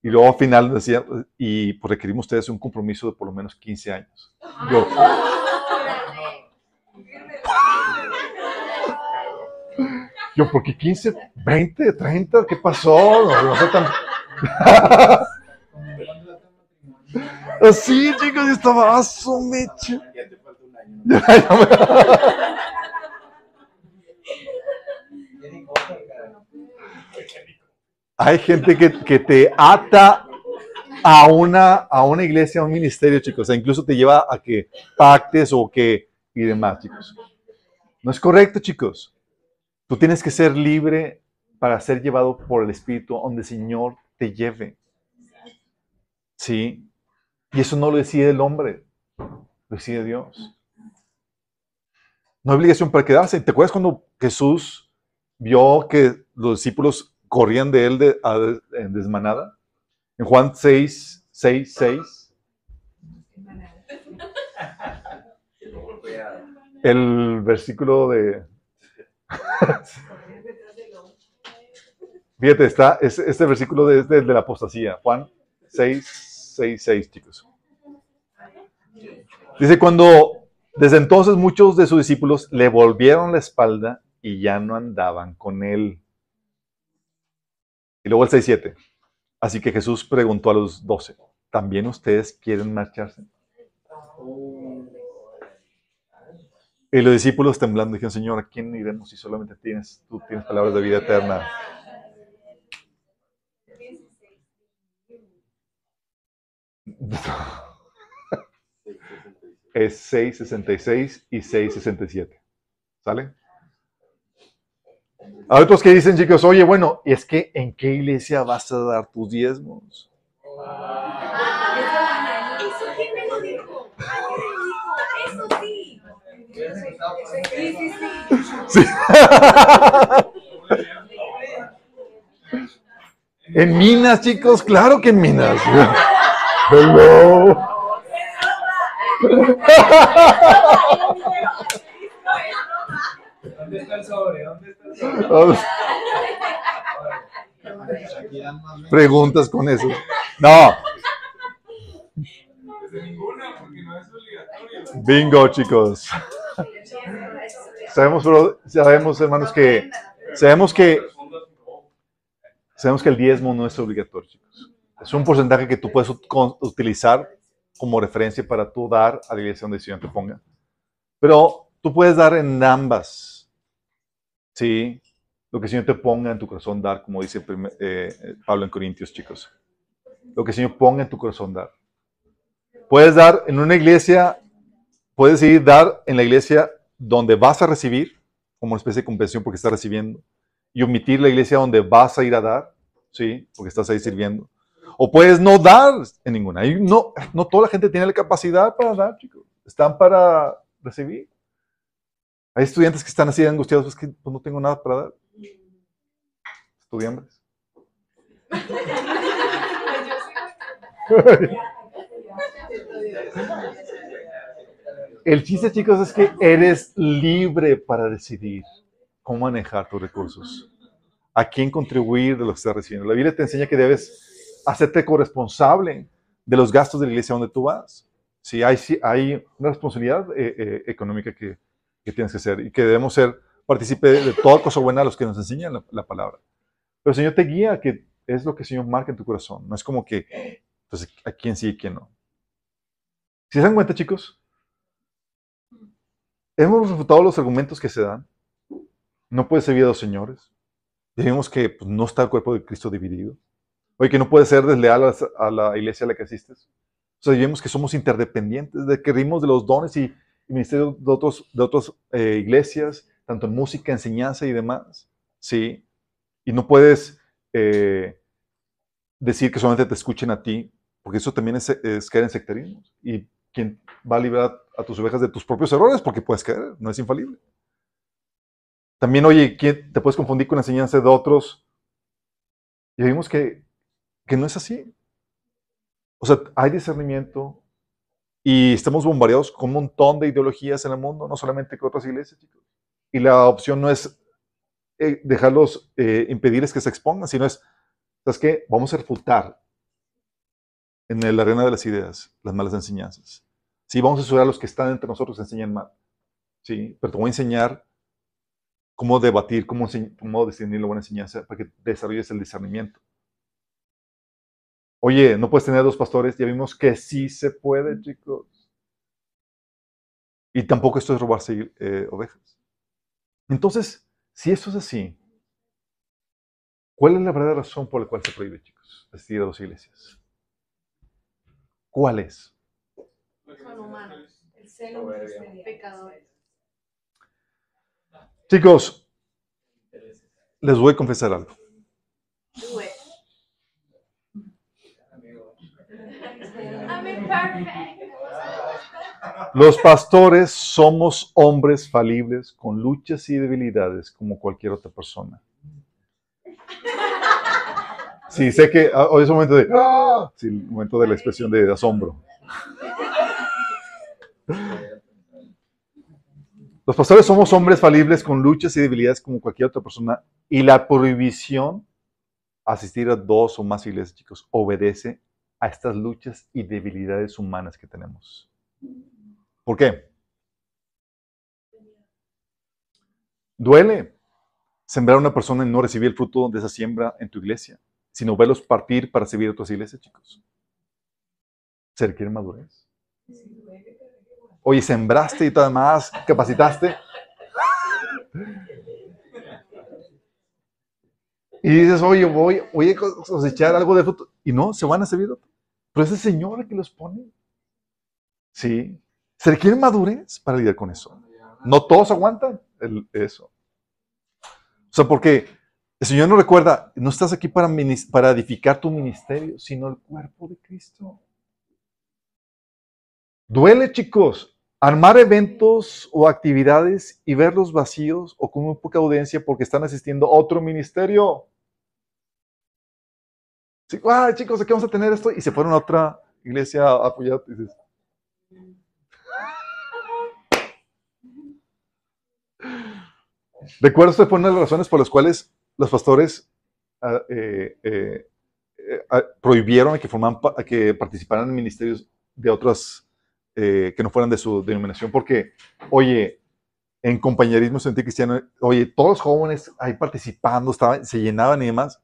Y luego al final decía, y pues requerimos ustedes un compromiso de por lo menos 15 años. Yo, yo, ¿por qué 15, 20, 30? ¿Qué pasó? No, no sé tan- *laughs* Así, chicos, yo estaba, ¡ah, su mecha! *laughs* Ya te falta un año. Hay gente que, que te ata a una, a una iglesia, a un ministerio, chicos. O sea, incluso te lleva a que pactes o que y demás, chicos. No es correcto, chicos. Tú tienes que ser libre para ser llevado por el Espíritu donde el Señor te lleve. ¿Sí? Y eso no lo decide el hombre, lo decide Dios. No hay obligación para quedarse. ¿Te acuerdas cuando Jesús vio que los discípulos corrían de él de- a- en desmanada? En Juan 6, 6, 6, Voy a- el versículo de... *laughs* Fíjate, está, es, este versículo de, de, de la apostasía, Juan 6, 6, 6, chicos. Dice, cuando desde entonces muchos de sus discípulos le volvieron la espalda y ya no andaban con él. Y luego el 6, 7. Así que Jesús preguntó a los doce, ¿también ustedes quieren marcharse? Y los discípulos temblando dijeron, Señor, ¿a quién iremos si solamente tienes, tú tienes palabras de vida eterna? *laughs* Es 666 y 667. ¿Sale? A otros que dicen, chicos, oye, bueno, es que ¿en qué iglesia vas a dar tus diezmos? Eso quién me lo dijo. ¿Quién me lo dijo? Eso sí. Sí, sí, sí. Sí. en Minas, chicos, claro que en Minas. Hello. ¿Dónde está el sobre? ¿Dónde está el sobre? *laughs* Preguntas con eso. No, Desde ninguna, porque no es obligatorio. bingo, chicos. Sabemos, bro- sabemos, hermanos, que sabemos que sabemos que el diezmo no es obligatorio, chicos. Es un porcentaje que tú puedes utilizar como referencia para tú dar a la iglesia donde el Señor te ponga. Pero tú puedes dar en ambas. Sí, lo que el Señor te ponga en tu corazón dar, como dice prim- eh, Pablo en Corintios, chicos. Lo que el Señor ponga en tu corazón dar. Puedes dar en una iglesia, puedes ir dar en la iglesia donde vas a recibir, como una especie de compensación porque estás recibiendo, y omitir la iglesia donde vas a ir a dar, ¿sí? Porque estás ahí sirviendo. O puedes no dar en ninguna. No, no toda la gente tiene la capacidad para dar, chicos. Están para recibir. Hay estudiantes que están así angustiados, es que pues, no tengo nada para dar. Estudiantes. El chiste, chicos, es que eres libre para decidir cómo manejar tus recursos, a quién contribuir de lo que estás recibiendo. La Biblia te enseña que debes hacerte corresponsable de los gastos de la iglesia donde tú vas. Sí, hay, sí, hay una responsabilidad eh, eh, económica que, que tienes que hacer y que debemos ser partícipe de toda cosa buena a los que nos enseñan la, la palabra. Pero el Señor te guía que es lo que el Señor marca en tu corazón. No es como que, entonces, ¿a quién sí y quién no? ¿Si se dan cuenta, chicos? Hemos refutado los argumentos que se dan. No puede servir a dos señores. Dijimos que pues, no está el cuerpo de Cristo dividido. Oye, que no puede ser desleal a, la iglesia a la que asistes. O sea, vimos que somos interdependientes, de que rimos de los dones y, y ministerios de otras de otros, eh, iglesias, tanto en música, enseñanza y demás. Sí. Y no puedes eh, decir que solamente te escuchen a ti, porque eso también es, es caer en sectarismo. Y quien va a liberar a tus ovejas de tus propios errores, porque puedes caer, no es infalible. También, oye, ¿quién te puedes confundir con la enseñanza de otros? Y vimos que, que no es así. O sea, hay discernimiento y estamos bombardeados con un montón de ideologías en el mundo, no solamente con otras iglesias, chicos. Y la opción no es eh, dejarlos, eh, impedirles que se expongan, sino es, ¿sabes qué? Vamos a refutar en la arena de las ideas las malas enseñanzas. Sí, vamos a estudiar a los que están entre nosotros que enseñan mal. Sí, pero te voy a enseñar cómo debatir, cómo, cómo discernir la buena enseñanza para que desarrolles el discernimiento. Oye, no puedes tener dos pastores. Ya vimos que sí se puede, chicos. Y tampoco esto es robarse eh, ovejas. Entonces, si esto es así, ¿cuál es la verdadera razón por la cual se prohíbe, chicos, asistir a dos iglesias? ¿Cuál es? Son humanos. El celo. Pecadores. Chicos, les voy a confesar algo. *laughs* Los pastores somos hombres falibles con luchas y debilidades como cualquier otra persona. Sí, sé que ah, hoy es un momento de... ¡ah! Sí, el momento de la expresión de asombro. Los pastores somos hombres falibles con luchas y debilidades como cualquier otra persona y la prohibición asistir a dos o más iglesias, chicos, obedece a estas luchas y debilidades humanas que tenemos. ¿Por qué? Duele sembrar una persona y no recibir el fruto de esa siembra en tu iglesia, sino verlos partir para servir a otras iglesias, chicos. Se requiere madurez. Oye, sembraste y todo más, capacitaste. Y dices, oye, voy, voy a cosechar algo de fruto. Y no, se van a servir otro. Pero es el Señor el que los pone. Sí. Se requiere madurez para lidiar con eso. No todos aguantan eso. O sea, porque el Señor nos recuerda, no estás aquí para, para edificar tu ministerio, sino el cuerpo de Cristo. Duele, chicos, armar eventos o actividades y verlos vacíos o con muy poca audiencia porque están asistiendo a otro ministerio. Sí, "Ay, chicos, aquí vamos a tener esto y se fueron a otra iglesia a apoyar. dices, Recuerdo, fue una de las razones por las cuales los pastores ah, eh, eh, eh, ah, prohibieron que, forman, que participaran en ministerios de otras eh, que no fueran de su denominación, porque, oye, en compañerismo sentí cristiano, oye, todos los jóvenes ahí participando, estaban, se llenaban y demás,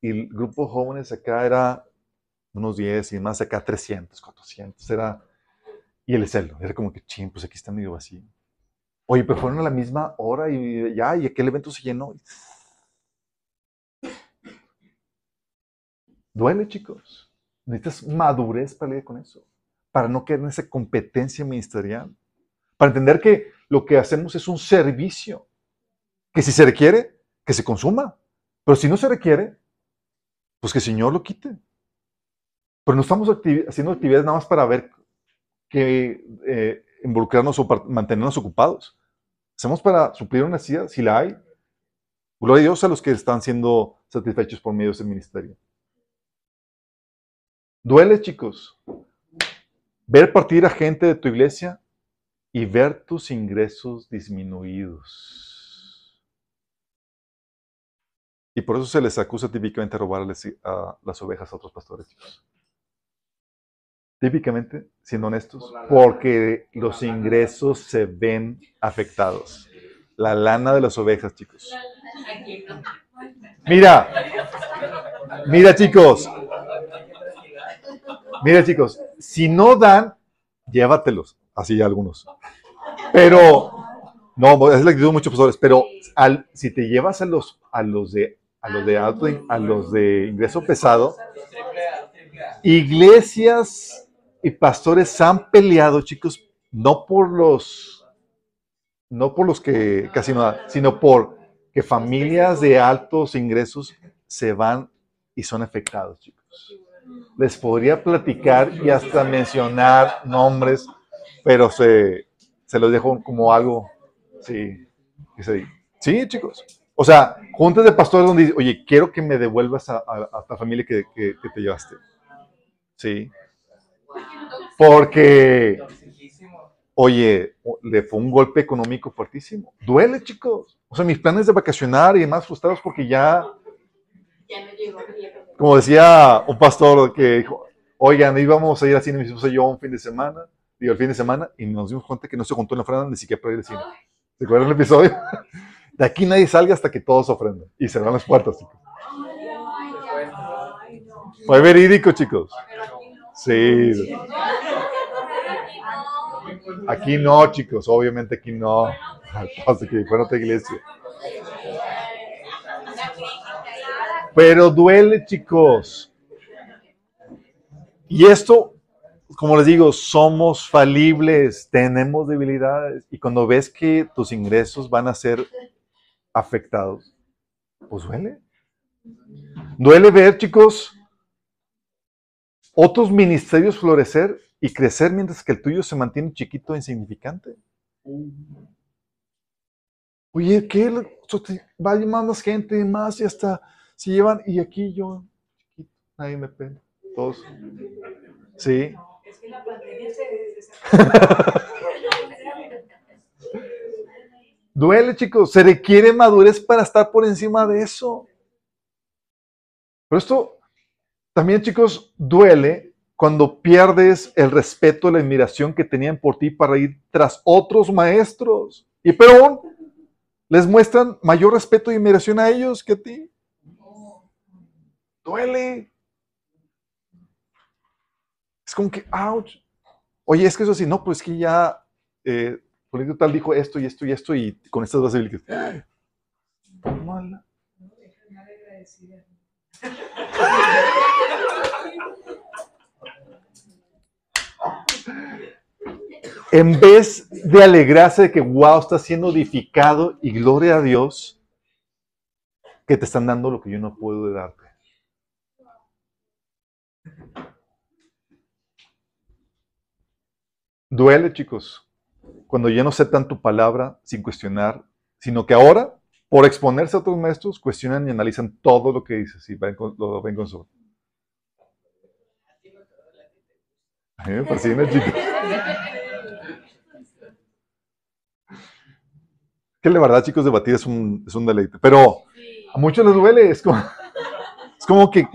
y el grupo de jóvenes acá era unos 10 y más, acá 300, 400, era, y el celo, era como que, ching, pues aquí está medio vacío. Oye, pero fueron a la misma hora y ya, y aquel evento se llenó. Duele, chicos. Necesitas madurez para lidiar con eso, para no quedar en esa competencia ministerial, para entender que lo que hacemos es un servicio, que si se requiere, que se consuma, pero si no se requiere, pues que el Señor lo quite. Pero no estamos haciendo actividades nada más para ver que eh, involucrarnos o mantenernos ocupados. Hacemos para suplir una necesidad, si la hay. Gloria a Dios a los que están siendo satisfechos por medio de ese ministerio. Duele, chicos, ver partir a gente de tu iglesia y ver tus ingresos disminuidos. Y por eso se les acusa típicamente de robarles a las ovejas a otros pastores, chicos. Típicamente, siendo honestos, porque los ingresos se ven afectados. La lana de las ovejas, chicos. Mira, mira chicos, mira chicos, si no dan, llévatelos, así algunos. Pero, no, es la actitud de muchos profesores, pero al, si te llevas a los, a los de a los de alto, a los de ingreso pesado, iglesias y pastores han peleado, chicos, no por los, no por los que casi nada, sino por que familias de altos ingresos se van y son afectados, chicos. Les podría platicar y hasta mencionar nombres, pero se, se los dejo como algo, sí, sí, chicos. O sea, juntas de pastores donde dice, oye, quiero que me devuelvas a, a, a familia que, que, te llevaste. Sí. Porque, oye, le fue un golpe económico fuertísimo. Duele, chicos. O sea, mis planes de vacacionar y demás frustrados porque ya... Ya no llegó. Como decía un pastor que dijo, oigan, íbamos a ir al cine, mi esposa yo un fin de semana, digo, el fin de semana, y nos dimos cuenta que no se juntó en la franja ni siquiera para ir al cine. ¿Se acuerdan del episodio? *laughs* De aquí nadie salga hasta que todos ofrendan. Y se van las puertas, chicos. Fue verídico, chicos. Sí. Aquí no, chicos. Obviamente aquí no. *laughs* Hasta que fue otra iglesia. Pero duele, chicos. Y esto, como les digo, somos falibles, tenemos debilidades. Y cuando ves que tus ingresos van a ser afectados, pues duele. Duele ver, chicos, otros ministerios florecer y crecer mientras que el tuyo se mantiene chiquito e insignificante. Oye, ¿qué? Va a más gente, más y hasta se llevan, y aquí yo, chiquito, nadie me pega. Todos. Sí. Es que la pandemia se Duele, chicos. Se requiere madurez para estar por encima de eso. Pero esto también, chicos, duele cuando pierdes el respeto y la admiración que tenían por ti para ir tras otros maestros. Y pero les muestran mayor respeto y admiración a ellos que a ti. Duele. Es como que, ouch. Oye, es que eso sí, no, pues que ya eh, político tal dijo esto y esto y esto y con estas dos habilidades. Mala. En vez de alegrarse de que wow está siendo edificado y gloria a Dios, que te están dando lo que yo no puedo darte. Duele, chicos cuando ya no aceptan tu palabra sin cuestionar, sino que ahora, por exponerse a otros maestros, cuestionan y analizan todo lo que dices y ven con, lo ven con su... A mí me fascina, *laughs* chicos. Que la verdad, chicos, debatir es un, es un deleite. Pero a muchos les duele. Es como, es como que,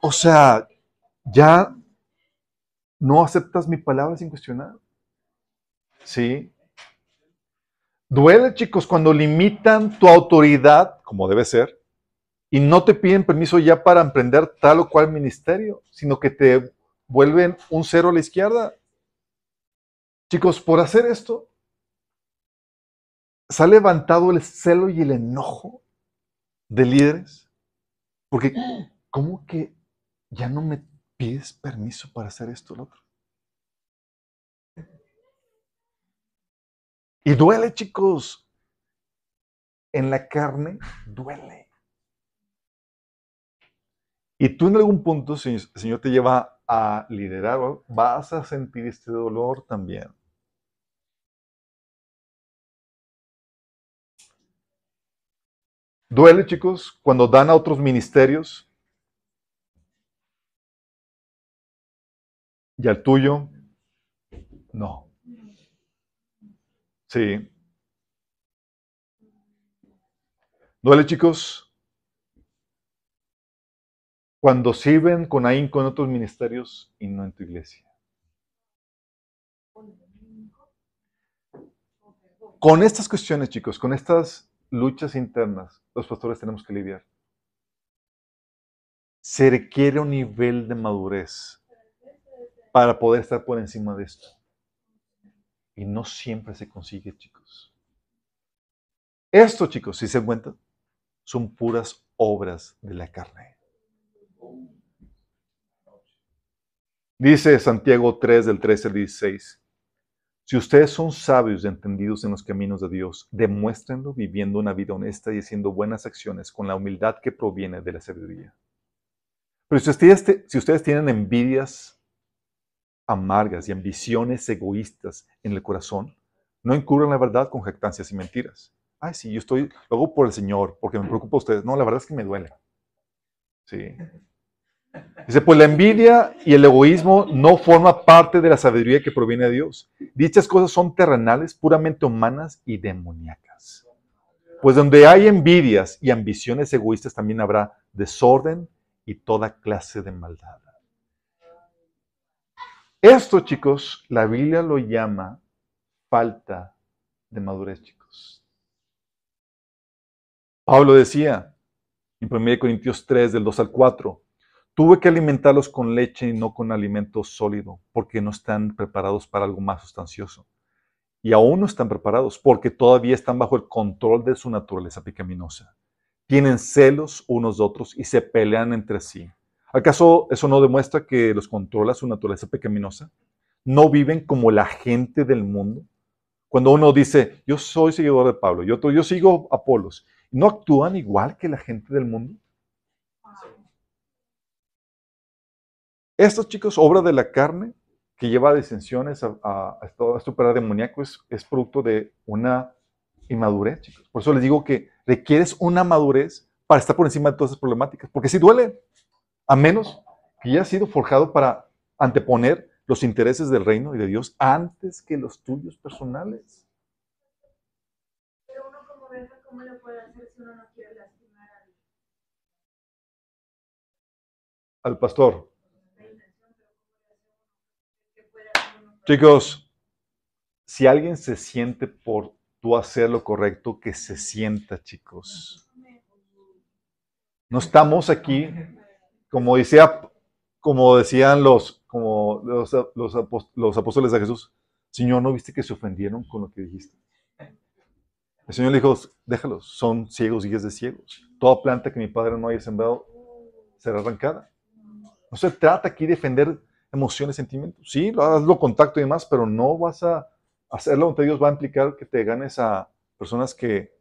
o sea, ya no aceptas mi palabra sin cuestionar. ¿Sí? Duele, chicos, cuando limitan tu autoridad, como debe ser, y no te piden permiso ya para emprender tal o cual ministerio, sino que te vuelven un cero a la izquierda. Chicos, por hacer esto, se ha levantado el celo y el enojo de líderes. Porque, ¿cómo que ya no me pides permiso para hacer esto o lo otro. Y duele, chicos. En la carne duele. Y tú en algún punto, si el Señor te lleva a liderar, vas a sentir este dolor también. Duele, chicos, cuando dan a otros ministerios y al tuyo, no. Sí. Duele, chicos, cuando sirven con ahínco en otros ministerios y no en tu iglesia. Con estas cuestiones, chicos, con estas luchas internas, los pastores tenemos que lidiar. Se requiere un nivel de madurez para poder estar por encima de esto. Y no siempre se consigue, chicos. Esto, chicos, si se cuenta, son puras obras de la carne. Dice Santiago 3 del 13 al 16. Si ustedes son sabios y entendidos en los caminos de Dios, demuéstrenlo viviendo una vida honesta y haciendo buenas acciones con la humildad que proviene de la sabiduría. Pero si ustedes tienen envidias amargas y ambiciones egoístas en el corazón, no incurran la verdad con jactancias y mentiras. Ay, sí, yo estoy, lo hago por el Señor, porque me preocupa a ustedes. No, la verdad es que me duele. Sí. Dice, pues la envidia y el egoísmo no forma parte de la sabiduría que proviene de Dios. Dichas cosas son terrenales, puramente humanas y demoníacas. Pues donde hay envidias y ambiciones egoístas también habrá desorden y toda clase de maldad. Esto, chicos, la Biblia lo llama falta de madurez, chicos. Pablo decía en 1 Corintios 3, del 2 al 4, tuve que alimentarlos con leche y no con alimento sólido, porque no están preparados para algo más sustancioso. Y aún no están preparados, porque todavía están bajo el control de su naturaleza pecaminosa. Tienen celos unos de otros y se pelean entre sí. ¿Acaso eso no demuestra que los controla su naturaleza pecaminosa? ¿No viven como la gente del mundo? Cuando uno dice, yo soy seguidor de Pablo, y otro, yo sigo Apolos, ¿no actúan igual que la gente del mundo? Estos chicos, obra de la carne, que lleva a disensiones, a, a, a demoníaco, es, es producto de una inmadurez, chicos. Por eso les digo que requieres una madurez para estar por encima de todas esas problemáticas, porque si duele, a menos que haya sido forjado para anteponer los intereses del reino y de Dios antes que los tuyos personales. Pero uno como oveja, ¿cómo le puede hacer si uno no quiere lastimar a alguien? Al pastor. Chicos, si alguien se siente por tú hacer lo correcto, que se sienta, chicos. No estamos aquí como decía, como decían los, como los, los, apóstoles de Jesús, Señor, ¿no viste que se ofendieron con lo que dijiste? El Señor le dijo, déjalos, son ciegos y guías de ciegos. Toda planta que mi Padre no haya sembrado será arrancada. No se trata aquí de defender emociones, sentimientos. Sí, hazlo contacto y demás, pero no vas a hacerlo ante Dios va a implicar que te ganes a personas que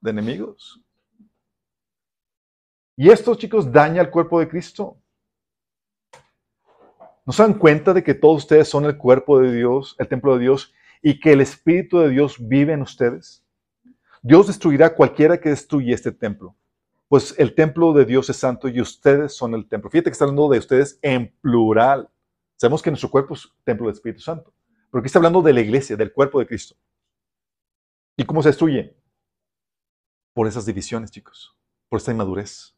de enemigos. Y esto, chicos, daña al cuerpo de Cristo. ¿No se dan cuenta de que todos ustedes son el cuerpo de Dios, el templo de Dios, y que el Espíritu de Dios vive en ustedes? Dios destruirá a cualquiera que destruya este templo, pues el templo de Dios es santo y ustedes son el templo. Fíjate que está hablando de ustedes en plural. Sabemos que nuestro cuerpo es templo del Espíritu Santo, pero aquí está hablando de la iglesia, del cuerpo de Cristo. ¿Y cómo se destruye? Por esas divisiones, chicos, por esta inmadurez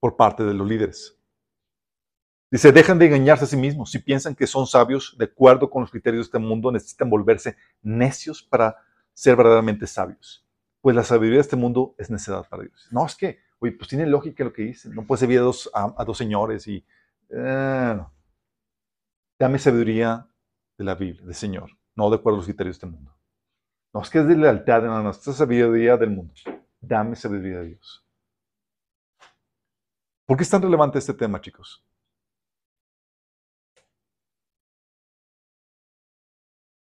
por parte de los líderes. Dice, dejan de engañarse a sí mismos. Si piensan que son sabios, de acuerdo con los criterios de este mundo, necesitan volverse necios para ser verdaderamente sabios. Pues la sabiduría de este mundo es necedad para Dios. No, es que, oye, pues tiene lógica lo que dice. No puede servir a dos, señores y... Eh, dame sabiduría de la Biblia, del Señor, no de acuerdo a los criterios de este mundo. No, es que es de lealtad, no, no, es sabiduría del mundo. Dame sabiduría de Dios. ¿Por qué es tan relevante este tema, chicos?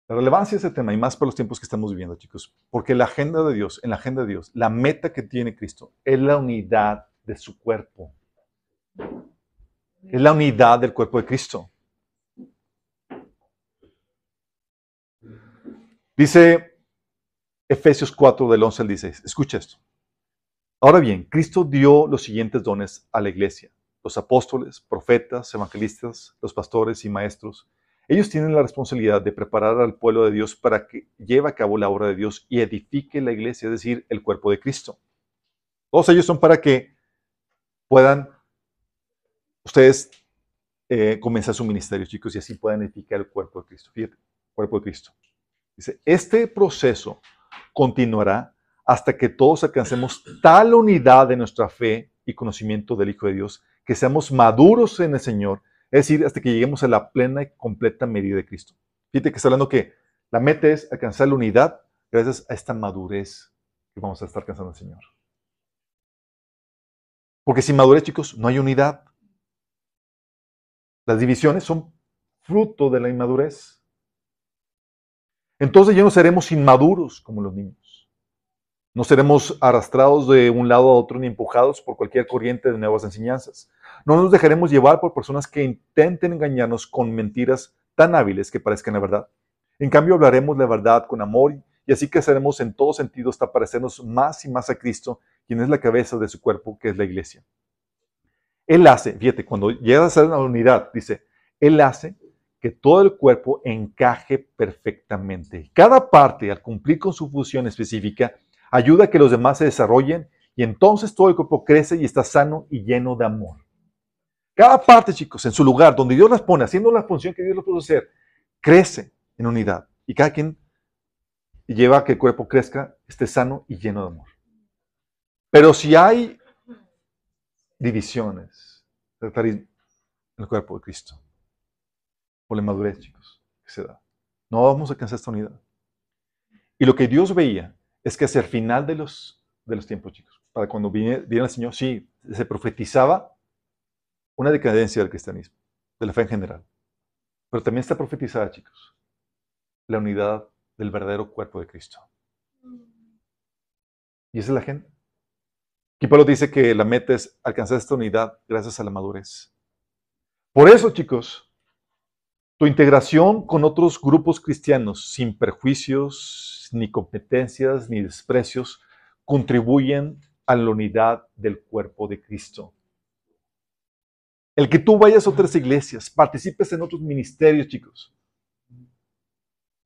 La relevancia de este tema, y más por los tiempos que estamos viviendo, chicos, porque la agenda de Dios, en la agenda de Dios, la meta que tiene Cristo es la unidad de su cuerpo. Es la unidad del cuerpo de Cristo. Dice Efesios 4 del 11 al 16. Escucha esto. Ahora bien, Cristo dio los siguientes dones a la iglesia. Los apóstoles, profetas, evangelistas, los pastores y maestros. Ellos tienen la responsabilidad de preparar al pueblo de Dios para que lleve a cabo la obra de Dios y edifique la iglesia, es decir, el cuerpo de Cristo. Todos ellos son para que puedan ustedes eh, comenzar su ministerio, chicos, y así puedan edificar el cuerpo de Cristo. Fíjate, cuerpo de Cristo. Dice, este proceso continuará hasta que todos alcancemos tal unidad de nuestra fe y conocimiento del Hijo de Dios, que seamos maduros en el Señor, es decir, hasta que lleguemos a la plena y completa medida de Cristo. Fíjate que está hablando que la meta es alcanzar la unidad gracias a esta madurez que vamos a estar alcanzando el Señor. Porque sin madurez, chicos, no hay unidad. Las divisiones son fruto de la inmadurez. Entonces ya no seremos inmaduros como los niños. No seremos arrastrados de un lado a otro ni empujados por cualquier corriente de nuevas enseñanzas. No nos dejaremos llevar por personas que intenten engañarnos con mentiras tan hábiles que parezcan la verdad. En cambio, hablaremos la verdad con amor y así que seremos en todo sentido hasta parecernos más y más a Cristo, quien es la cabeza de su cuerpo, que es la iglesia. Él hace, fíjate, cuando llega a ser una unidad, dice, Él hace que todo el cuerpo encaje perfectamente. Cada parte, al cumplir con su función específica, ayuda a que los demás se desarrollen y entonces todo el cuerpo crece y está sano y lleno de amor. Cada parte, chicos, en su lugar, donde Dios las pone, haciendo la función que Dios lo puso hacer, crece en unidad. Y cada quien lleva a que el cuerpo crezca, esté sano y lleno de amor. Pero si hay divisiones en el cuerpo de Cristo, por la madurez, chicos, que se da, no vamos a alcanzar esta unidad. Y lo que Dios veía es que hacia el final de los, de los tiempos, chicos, para cuando viene, viene el Señor, sí, se profetizaba una decadencia del cristianismo, de la fe en general. Pero también está profetizada, chicos, la unidad del verdadero cuerpo de Cristo. Y esa es la gente. Aquí Pablo dice que la meta es alcanzar esta unidad gracias a la madurez. Por eso, chicos, tu integración con otros grupos cristianos sin perjuicios, ni competencias, ni desprecios, contribuyen a la unidad del cuerpo de Cristo. El que tú vayas a otras iglesias, participes en otros ministerios, chicos,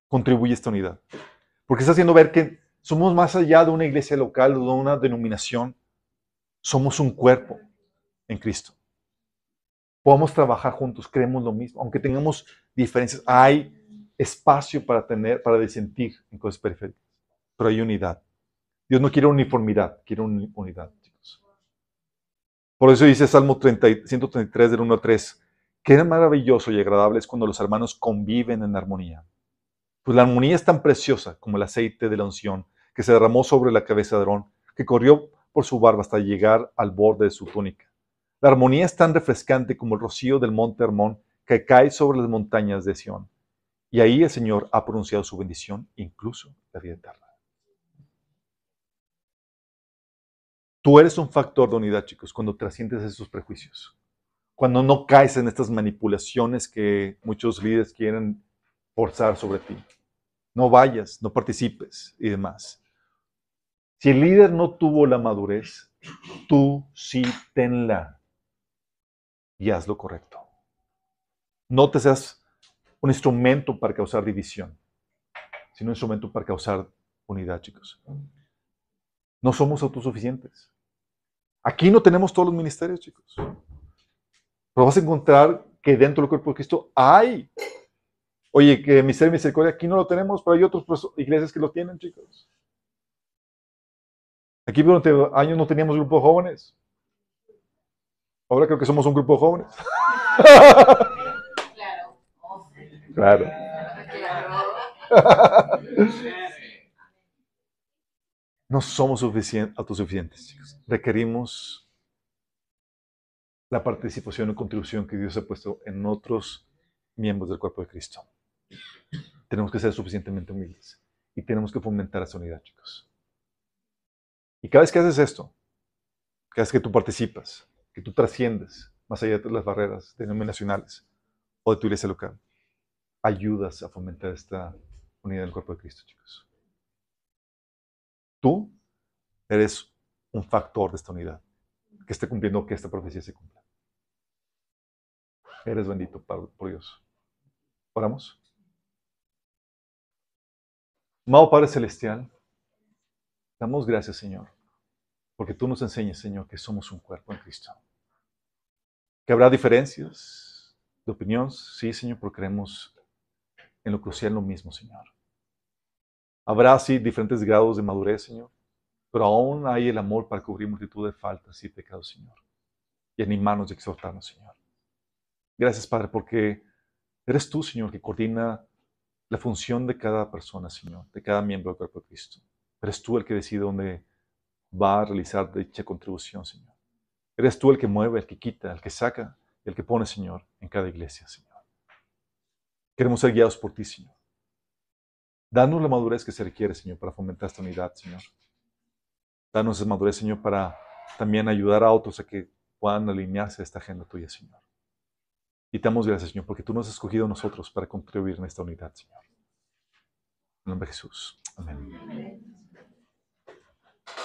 contribuye a esta unidad. Porque está haciendo ver que somos más allá de una iglesia local o de una denominación. Somos un cuerpo en Cristo. Podemos trabajar juntos, creemos lo mismo, aunque tengamos diferencias. Hay espacio para tener, para disentir en cosas periféricas, pero hay unidad. Dios no quiere uniformidad, quiere unidad, chicos. Por eso dice Salmo 30, 133 del 1 a 3, qué maravilloso y agradable es cuando los hermanos conviven en armonía. Pues la armonía es tan preciosa como el aceite de la unción que se derramó sobre la cabeza de Aarón, que corrió por su barba hasta llegar al borde de su túnica. La armonía es tan refrescante como el rocío del monte Hermón que cae sobre las montañas de Sión. Y ahí el Señor ha pronunciado su bendición, incluso la vida eterna. Tú eres un factor de unidad, chicos, cuando trasciendes esos prejuicios. Cuando no caes en estas manipulaciones que muchos líderes quieren forzar sobre ti. No vayas, no participes y demás. Si el líder no tuvo la madurez, tú sí tenla y haz lo correcto. No te seas un instrumento para causar división, sino un instrumento para causar unidad, chicos. No somos autosuficientes. Aquí no tenemos todos los ministerios, chicos. Pero vas a encontrar que dentro del cuerpo de Cristo hay Oye, que Miseria y Misericordia aquí no lo tenemos, pero hay otras iglesias que lo tienen, chicos. Aquí durante años no teníamos grupo de jóvenes. Ahora creo que somos un grupo de jóvenes. *laughs* Claro. *laughs* No somos autosuficientes, chicos. Requerimos la participación y contribución que Dios ha puesto en otros miembros del cuerpo de Cristo. Tenemos que ser suficientemente humildes y tenemos que fomentar esa unidad, chicos. Y cada vez que haces esto, cada vez que tú participas, que tú trasciendes más allá de las barreras denominacionales o de tu iglesia local, ayudas a fomentar esta unidad del cuerpo de Cristo, chicos. Tú eres un factor de esta unidad, que esté cumpliendo que esta profecía se cumpla. Eres bendito por Dios. Oramos. Amado Padre Celestial, damos gracias, Señor, porque tú nos enseñas, Señor, que somos un cuerpo en Cristo. Que habrá diferencias de opinión, sí, Señor, porque creemos en lo crucial lo mismo, Señor. Habrá, sí, diferentes grados de madurez, Señor, pero aún hay el amor para cubrir multitud de faltas y pecados, Señor. Y animarnos y exhortarnos, Señor. Gracias, Padre, porque eres tú, Señor, que coordina la función de cada persona, Señor, de cada miembro del cuerpo de Cristo. Eres tú el que decide dónde va a realizar dicha contribución, Señor. Eres tú el que mueve, el que quita, el que saca, el que pone, Señor, en cada iglesia, Señor. Queremos ser guiados por ti, Señor. Danos la madurez que se requiere, Señor, para fomentar esta unidad, Señor. Danos esa madurez, Señor, para también ayudar a otros a que puedan alinearse a esta agenda tuya, Señor. Y te damos gracias, Señor, porque tú nos has escogido a nosotros para contribuir en esta unidad, Señor. En nombre de Jesús. Amén.